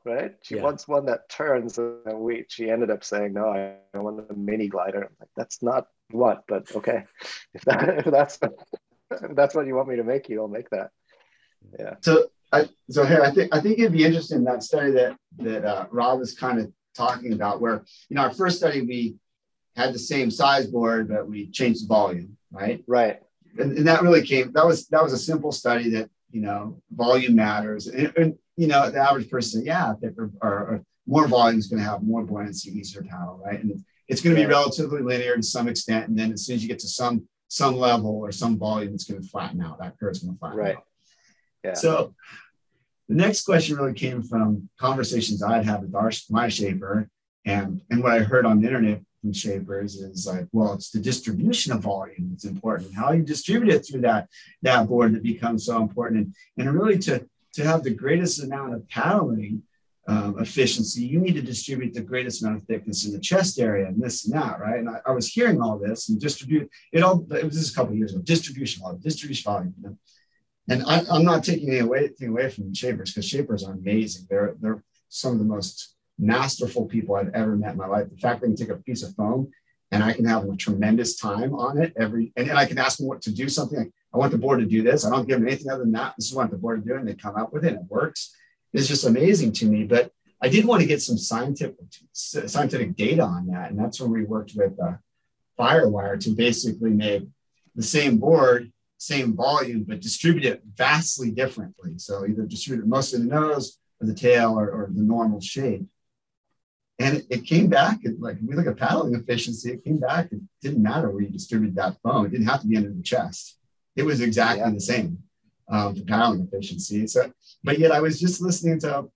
right. She yeah. wants one that turns, and we she ended up saying, no, I want a mini glider. I'm like, that's not what, but okay, if, that, if that's that's what you want me to make you, I'll make that. Yeah. So I so here I think I think it'd be interesting in that study that that uh, Rob is kind of talking about where you know our first study we had the same size board but we changed the volume right? Right. And, and that really came that was that was a simple study that you know volume matters. And, and you know the average person yeah or, or more volume is going to have more buoyancy easier paddle right? And it's going to be relatively linear to some extent. And then as soon as you get to some some level or some volume, it's going to flatten out. That curve is going to flatten right. out. Yeah. So the next question really came from conversations I'd had with our, my shaper, and and what I heard on the internet from shapers is like, well, it's the distribution of volume that's important. How you distribute it through that that board that becomes so important, and, and really to to have the greatest amount of paddling um, efficiency, you need to distribute the greatest amount of thickness in the chest area and this and that, right? And I, I was hearing all this and distribute it all. It was just a couple years ago. Distribution volume, distribution volume. You know? And I, am not taking anything away, from shapers because shapers are amazing. They're they're some of the most masterful people I've ever met in my life. The fact that they can take a piece of foam and I can have a tremendous time on it every, and, and I can ask them what to do something. Like, I want the board to do this. I don't give them anything other than that. This is what the board to do, and they come up with it. And it works is just amazing to me. But I did want to get some scientific scientific data on that, and that's when we worked with uh, Firewire to basically make the same board, same volume, but distribute it vastly differently. So either distribute it mostly the nose or the tail or, or the normal shape. And it, it came back, like we look at paddling efficiency, it came back, it didn't matter where you distributed that foam. It didn't have to be under the chest. It was exactly yeah. the same um, paddling efficiency. So, but yet I was just listening to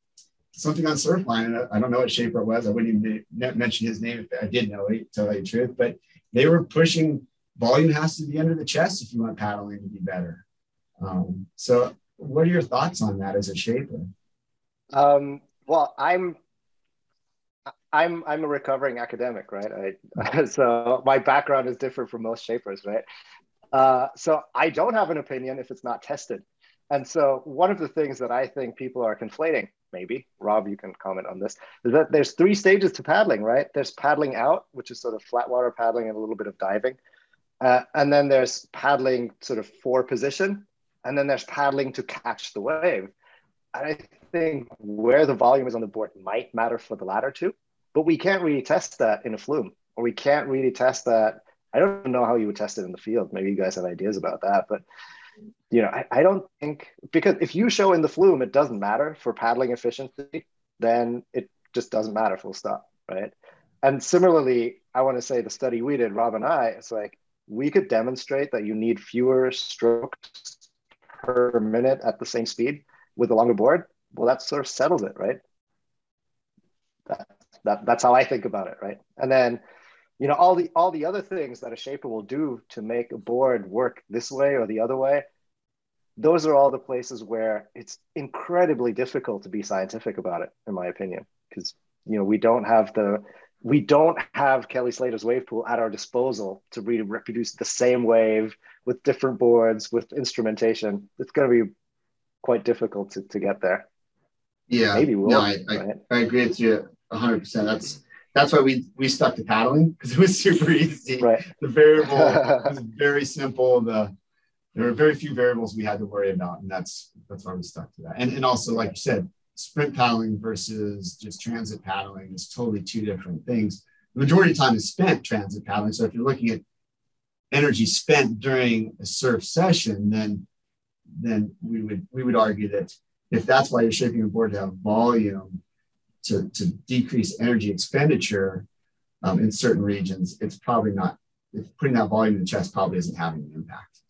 something on Surfline, and I don't know what shaper it was. I wouldn't even mention his name if I did know it, to tell you the truth. But they were pushing volume has to be under the chest if you want paddling to be better. Um, so, what are your thoughts on that as a shaper? Um, well, I'm I'm I'm a recovering academic, right? I, so my background is different from most shapers, right? Uh, so I don't have an opinion if it's not tested. And so one of the things that I think people are conflating, maybe, Rob, you can comment on this, is that there's three stages to paddling, right? There's paddling out, which is sort of flat water paddling and a little bit of diving. Uh, and then there's paddling sort of for position. And then there's paddling to catch the wave. And I think where the volume is on the board might matter for the latter two, but we can't really test that in a flume, or we can't really test that I don't know how you would test it in the field. Maybe you guys have ideas about that, but you know, I, I don't think because if you show in the flume it doesn't matter for paddling efficiency, then it just doesn't matter. Full stop. Right. And similarly, I want to say the study we did, Rob and I, it's like we could demonstrate that you need fewer strokes per minute at the same speed with a longer board. Well, that sort of settles it, right? That, that that's how I think about it, right? And then you know all the all the other things that a shaper will do to make a board work this way or the other way those are all the places where it's incredibly difficult to be scientific about it in my opinion. Because you know we don't have the we don't have kelly slater's wave pool at our disposal to really reproduce the same wave with different boards with instrumentation. It's going to be quite difficult to, to get there. Yeah. Maybe we'll no, I, I, I agree with you 100% that's that's why we we stuck to paddling because it was super easy. Right. The variable was very simple. The there were very few variables we had to worry about, and that's that's why we stuck to that. And and also, like you said, sprint paddling versus just transit paddling is totally two different things. The majority of time is spent transit paddling. So if you're looking at energy spent during a surf session, then then we would we would argue that if that's why you're shaping a board to have volume, to, to decrease energy expenditure um, in certain regions, it's probably not, putting that volume in the chest probably isn't having an impact.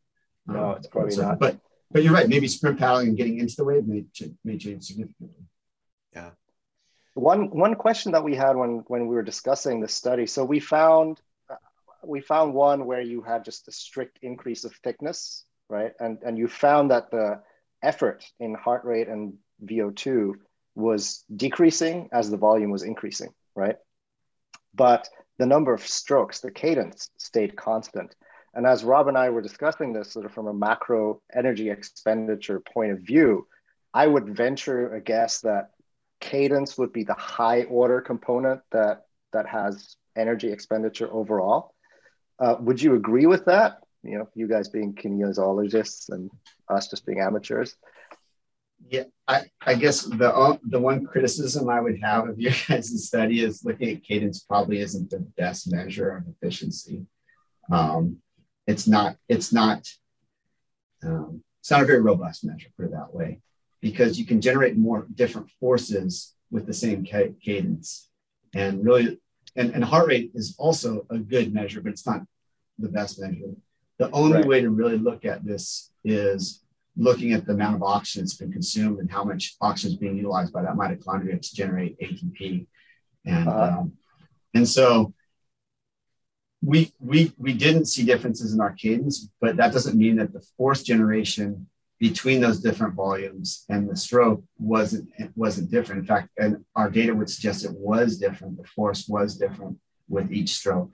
No, um, it's probably so, not. But but you're right. Maybe sprint paddling and getting into the wave may, may change significantly. Yeah. One one question that we had when when we were discussing the study. So we found uh, we found one where you had just a strict increase of thickness, right? And and you found that the effort in heart rate and VO2 was decreasing as the volume was increasing, right? But the number of strokes, the cadence stayed constant. And as Rob and I were discussing this sort of from a macro energy expenditure point of view, I would venture a guess that cadence would be the high order component that that has energy expenditure overall. Uh, would you agree with that? You know, you guys being kinesiologists and us just being amateurs. Yeah, I, I guess the uh, the one criticism I would have of your guys' study is looking at cadence probably isn't the best measure of efficiency. Um, it's not it's not um, it's not a very robust measure, put it that way, because you can generate more different forces with the same ca- cadence, and really, and, and heart rate is also a good measure, but it's not the best measure. The only right. way to really look at this is looking at the amount of oxygen that's been consumed and how much oxygen is being utilized by that mitochondria to generate ATP. And, uh, um, and so we, we, we didn't see differences in our cadence, but that doesn't mean that the force generation between those different volumes and the stroke wasn't, wasn't different. In fact, and our data would suggest it was different. The force was different with each stroke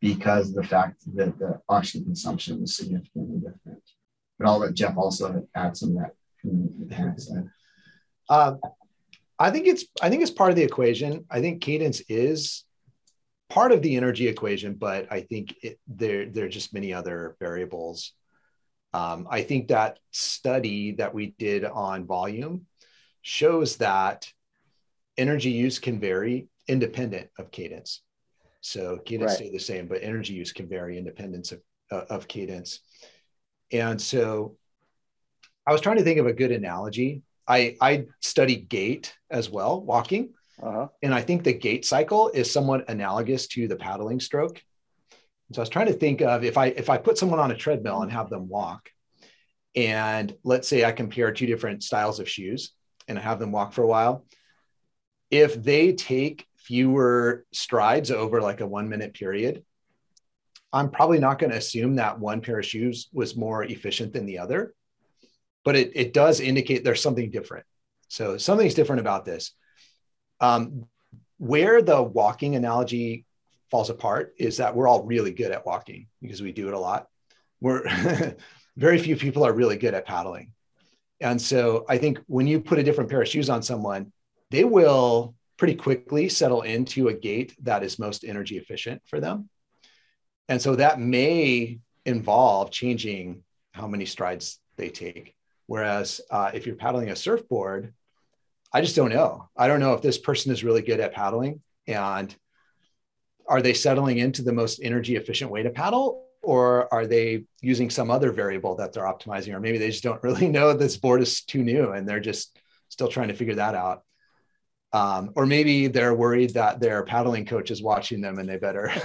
because of the fact that the oxygen consumption was significantly different but I'll let Jeff also add some of that from the mechanics. Um, I think it's I think it's part of the equation. I think cadence is part of the energy equation, but I think it, there there are just many other variables. Um, I think that study that we did on volume shows that energy use can vary independent of cadence. So cadence right. stay the same, but energy use can vary independent of, uh, of cadence. And so I was trying to think of a good analogy. I, I studied gait as well, walking. Uh-huh. And I think the gait cycle is somewhat analogous to the paddling stroke. So I was trying to think of if I if I put someone on a treadmill and have them walk, and let's say I compare two different styles of shoes and I have them walk for a while, if they take fewer strides over like a one minute period, I'm probably not going to assume that one pair of shoes was more efficient than the other, but it, it does indicate there's something different. So something's different about this. Um, where the walking analogy falls apart is that we're all really good at walking because we do it a lot. We're very few people are really good at paddling. And so I think when you put a different pair of shoes on someone, they will pretty quickly settle into a gait that is most energy efficient for them. And so that may involve changing how many strides they take. Whereas uh, if you're paddling a surfboard, I just don't know. I don't know if this person is really good at paddling. And are they settling into the most energy efficient way to paddle or are they using some other variable that they're optimizing or maybe they just don't really know this board is too new and they're just still trying to figure that out um, or maybe they're worried that their paddling coach is watching them and they better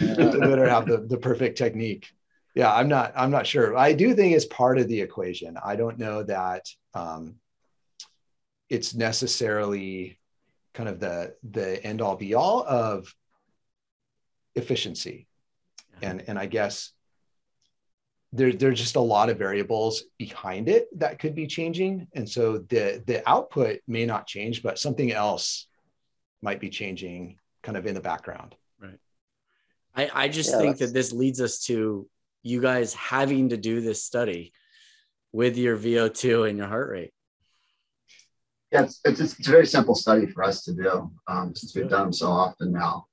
they better have the, the perfect technique. Yeah i'm not i'm not sure. I do think it's part of the equation. I don't know that um, it's necessarily kind of the the end all be all of efficiency. And and i guess there, there's just a lot of variables behind it that could be changing. And so the the output may not change but something else might be changing kind of in the background. Right. I i just yeah, think that this leads us to you guys having to do this study with your vo2 and your heart rate. Yeah it's, it's, it's a very simple study for us to do. Um, since we've done them so often now.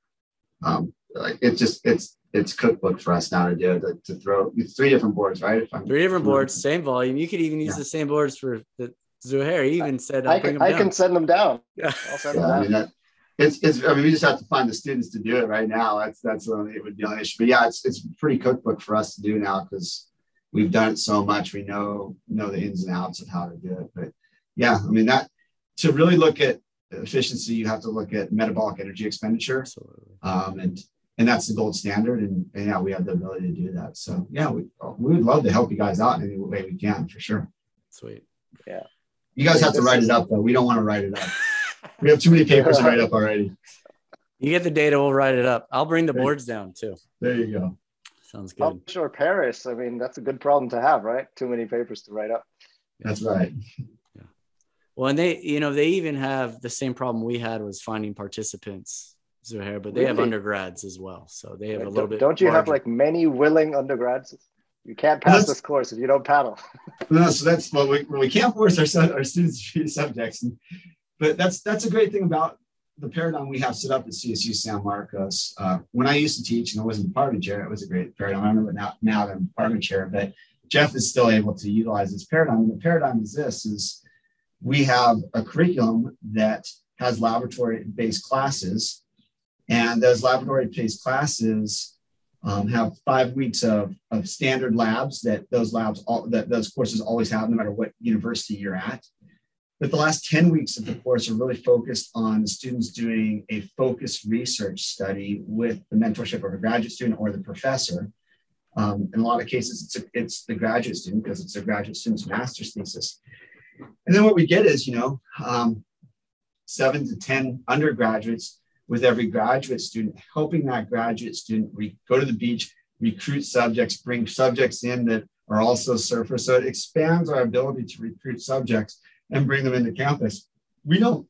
Um, like it's just it's it's cookbook for us now to do to, to throw three different boards, right? three different boards, same volume. You could even use yeah. the same boards for the Zuhair. He even said, I, can, I can send them down. Yeah. I'll send yeah, them down. I mean, that, it's, it's, I mean, we just have to find the students to do it right now. That's, that's the only, it would be an issue. But yeah, it's, it's pretty cookbook for us to do now because we've done it so much. We know, know the ins and outs of how to do it. But yeah, I mean, that to really look at efficiency, you have to look at metabolic energy expenditure. Um, and and that's the gold standard. And, and, yeah, we have the ability to do that. So yeah, we we would love to help you guys out in any way we can for sure. Sweet. Yeah. You guys have to write it up though. We don't want to write it up. we have too many papers to write up already. You get the data, we'll write it up. I'll bring the boards down too. There you go. Sounds good. sure, Paris. I mean, that's a good problem to have, right? Too many papers to write up. That's right. Yeah. Well, and they, you know, they even have the same problem we had was finding participants Zuhair, but they really? have undergrads as well. So they have a little bit. Don't you larger. have like many willing undergrads? You can't pass this course if you don't paddle. no, so that's well, we, we can't force our, our students to choose subjects, and, but that's that's a great thing about the paradigm we have set up at CSU San Marcos. Uh, when I used to teach and I wasn't department chair, it was a great paradigm. I remember now now I'm department chair, but Jeff is still able to utilize this paradigm. And the paradigm is this: is we have a curriculum that has laboratory-based classes and those laboratory-based classes um, have five weeks of, of standard labs that those labs, all, that those courses always have, no matter what university you're at. But the last 10 weeks of the course are really focused on students doing a focused research study with the mentorship of a graduate student or the professor. Um, in a lot of cases, it's, a, it's the graduate student because it's a graduate student's master's thesis. And then what we get is, you know, um, seven to 10 undergraduates with every graduate student, helping that graduate student re- go to the beach, recruit subjects, bring subjects in that are also surfers. So it expands our ability to recruit subjects and bring them into campus. We don't,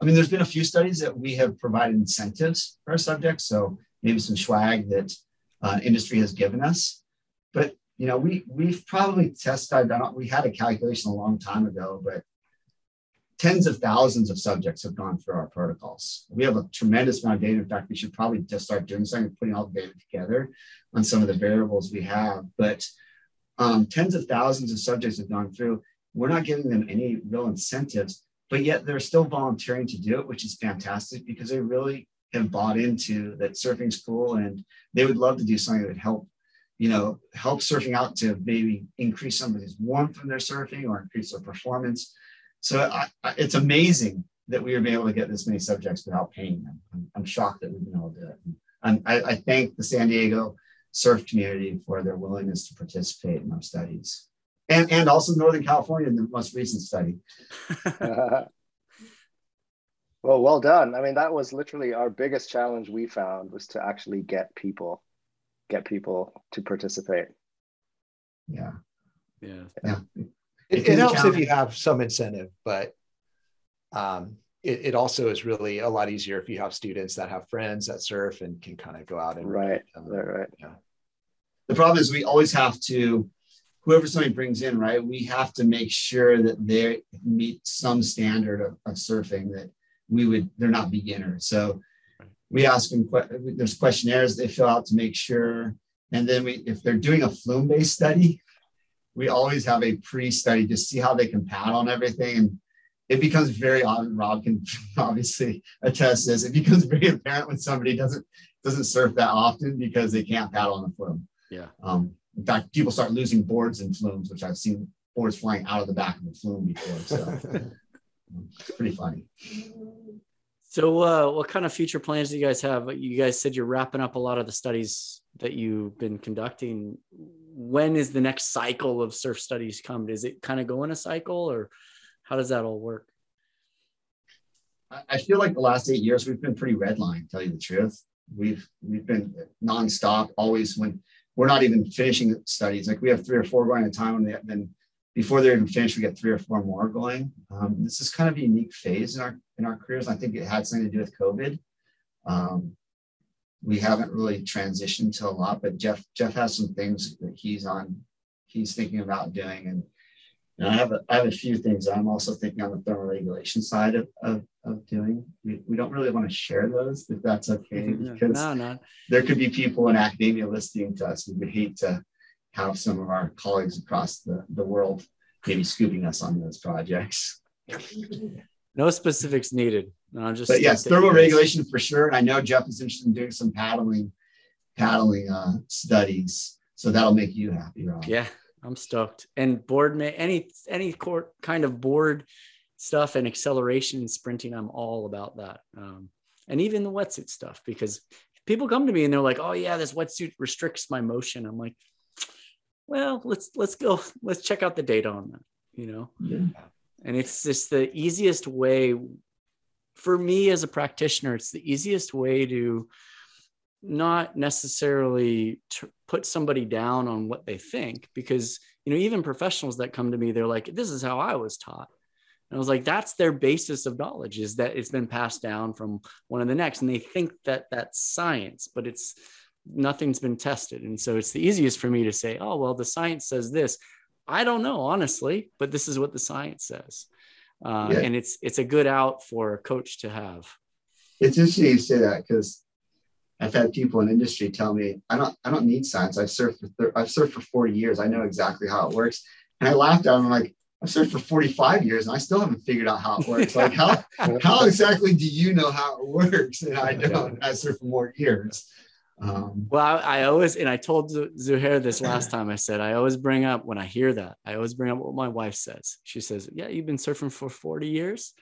I mean, there's been a few studies that we have provided incentives for our subjects. So maybe some swag that uh, industry has given us. But you know, we we've probably tested. We had a calculation a long time ago, but tens of thousands of subjects have gone through our protocols. We have a tremendous amount of data. In fact, we should probably just start doing something, and putting all the data together on some of the variables we have. But um, tens of thousands of subjects have gone through. We're not giving them any real incentives, but yet they're still volunteering to do it, which is fantastic because they really have bought into that surfing's cool and they would love to do something that would help you know, help surfing out to maybe increase somebody's warmth when they're surfing or increase their performance. So I, I, it's amazing that we have been able to get this many subjects without paying them. I'm, I'm shocked that we've been able to do it. And I, I thank the San Diego surf community for their willingness to participate in our studies. And, and also Northern California in the most recent study. well, well done. I mean, that was literally our biggest challenge we found was to actually get people, get people to participate. Yeah. Yeah. Yeah. It, it helps if you have some incentive, but um, it, it, also is really a lot easier if you have students that have friends that surf and can kind of go out and right, um, right. Yeah. The problem is we always have to, whoever somebody brings in, right? We have to make sure that they meet some standard of, of surfing that we would. They're not beginners, so we ask them. There's questionnaires they fill out to make sure, and then we, if they're doing a flume-based study, we always have a pre-study to see how they can paddle on everything. And it becomes very obvious. Rob can obviously attest this. It becomes very apparent when somebody doesn't doesn't surf that often because they can't paddle on the flume. Yeah. Um, in fact, people start losing boards and flumes, which I've seen boards flying out of the back of the flume before. So it's pretty funny. So, uh, what kind of future plans do you guys have? You guys said you're wrapping up a lot of the studies that you've been conducting. When is the next cycle of surf studies come? Does it kind of go in a cycle, or how does that all work? I feel like the last eight years we've been pretty redline. Tell you the truth, we've we've been nonstop. Always when we're not even finishing studies, like we have three or four going at a time, and then before they're even finished, we get three or four more going. Um, this is kind of a unique phase in our in our careers. I think it had something to do with COVID. Um, we haven't really transitioned to a lot, but Jeff Jeff has some things that he's on, he's thinking about doing, and, and I have a, I have a few things I'm also thinking on the thermal regulation side of, of, of doing. We, we don't really want to share those if that's okay, mm-hmm. because no, no. there could be people in academia listening to us. We would hate to have some of our colleagues across the, the world maybe scooping us on those projects. No specifics needed. No, I'm just. But yes, thermal regulation for sure. And I know Jeff is interested in doing some paddling, paddling uh, studies. So that'll make you happy, Rob. Yeah, I'm stoked. And board, may any any court kind of board stuff and acceleration and sprinting, I'm all about that. Um, and even the wetsuit stuff because people come to me and they're like, "Oh yeah, this wetsuit restricts my motion." I'm like, well, let's let's go, let's check out the data on that, you know. Yeah. And it's just the easiest way for me as a practitioner. It's the easiest way to not necessarily put somebody down on what they think because you know even professionals that come to me they're like this is how i was taught and i was like that's their basis of knowledge is that it's been passed down from one to the next and they think that that's science but it's nothing's been tested. And so it's the easiest for me to say, oh, well, the science says this. I don't know, honestly, but this is what the science says. Uh, yeah. And it's it's a good out for a coach to have. It's interesting you say that because I've had people in industry tell me, I don't I don't need science. I've surfed for thir- I've surfed for 40 years. I know exactly how it works. And I laughed at them. I'm like, I've surfed for 45 years and I still haven't figured out how it works. Like how how exactly do you know how it works? And I don't. I surfed for more years. Um, well, I, I, always, and I told Zuhair this last time, I said, I always bring up when I hear that, I always bring up what my wife says. She says, Yeah, you've been surfing for 40 years.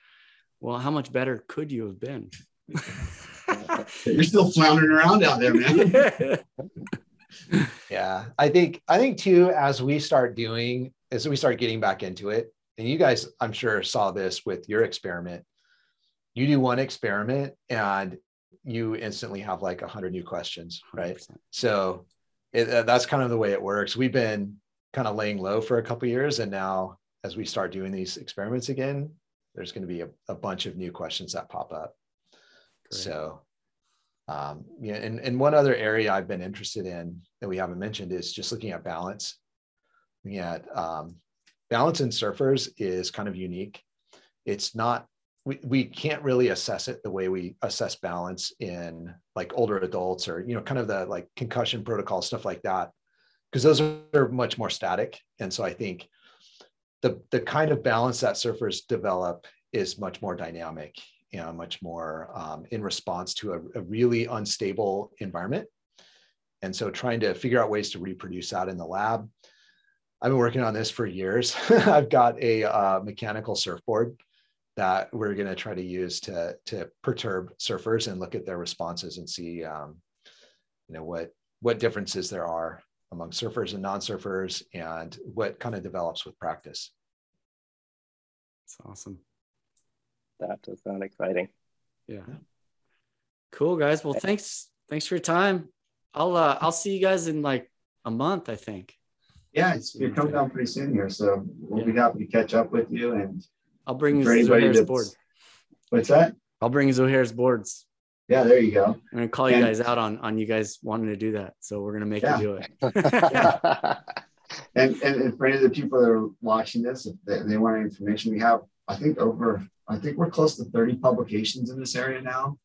Well, how much better could you have been? You're still floundering around out there, man. yeah. I think, I think too, as we start doing, as we start getting back into it, and you guys, I'm sure, saw this with your experiment. You do one experiment and you instantly have like a hundred new questions, right? 100%. So it, uh, that's kind of the way it works. We've been kind of laying low for a couple years, and now as we start doing these experiments again, there's going to be a, a bunch of new questions that pop up. Great. So, um, yeah, and, and one other area I've been interested in that we haven't mentioned is just looking at balance. Looking at um, balance in surfers is kind of unique. It's not we, we can't really assess it the way we assess balance in like older adults or you know kind of the like concussion protocol stuff like that because those are much more static. And so i think the the kind of balance that surfers develop is much more dynamic you know much more um, in response to a, a really unstable environment. And so trying to figure out ways to reproduce that in the lab. I've been working on this for years. I've got a uh, mechanical surfboard that we're going to try to use to to perturb surfers and look at their responses and see um, you know what what differences there are among surfers and non-surfers and what kind of develops with practice. It's awesome. That does sound exciting. Yeah. Cool guys. Well thanks thanks for your time. I'll uh i'll see you guys in like a month i think. Yeah it's, you're coming down pretty soon here so we'll yeah. be happy to catch up with you and I'll bring Zuhair's board. What's that? I'll bring Zuhair's boards. Yeah, there you go. I'm gonna call and, you guys out on on you guys wanting to do that. So we're gonna make yeah. you do it. and, and, and for any of the people that are watching this, if they, they want information, we have I think over I think we're close to 30 publications in this area now.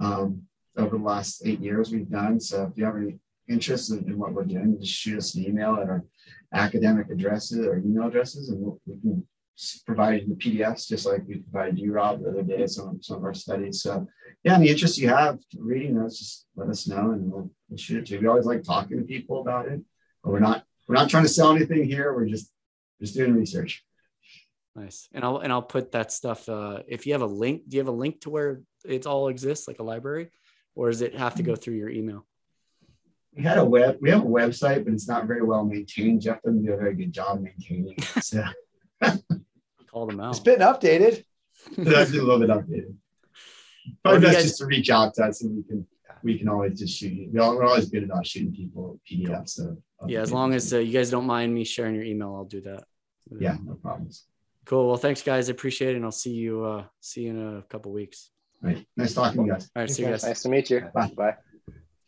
Um, over the last eight years we've done. So if you have any interest in, in what we're doing, just shoot us an email at our academic addresses or email addresses, and we'll, we can providing the PDFs, just like we provided you, Rob, the other day, some, some of our studies. So, yeah, any interest you have reading those, just let us know and we'll, we'll shoot it to you. We always like talking to people about it, but we're not we're not trying to sell anything here. We're just just doing research. Nice. And I'll and I'll put that stuff. Uh, if you have a link, do you have a link to where it all exists, like a library, or does it have to go through your email? We had a web. We have a website, but it's not very well maintained. Jeff doesn't do a very good job maintaining it. So call them out. It's been updated. That's a little bit updated. Probably best guys, just to reach out to us and we can we can always just shoot you. We're always good about shooting people PDFs. So yeah, as long as uh, you guys don't mind me sharing your email, I'll do that. Yeah, no problems. Cool. Well, thanks guys. I appreciate it. And I'll see you uh see you in a couple weeks. All right. Nice talking to you guys. All right. See you guys. Nice to meet you. Bye. Bye.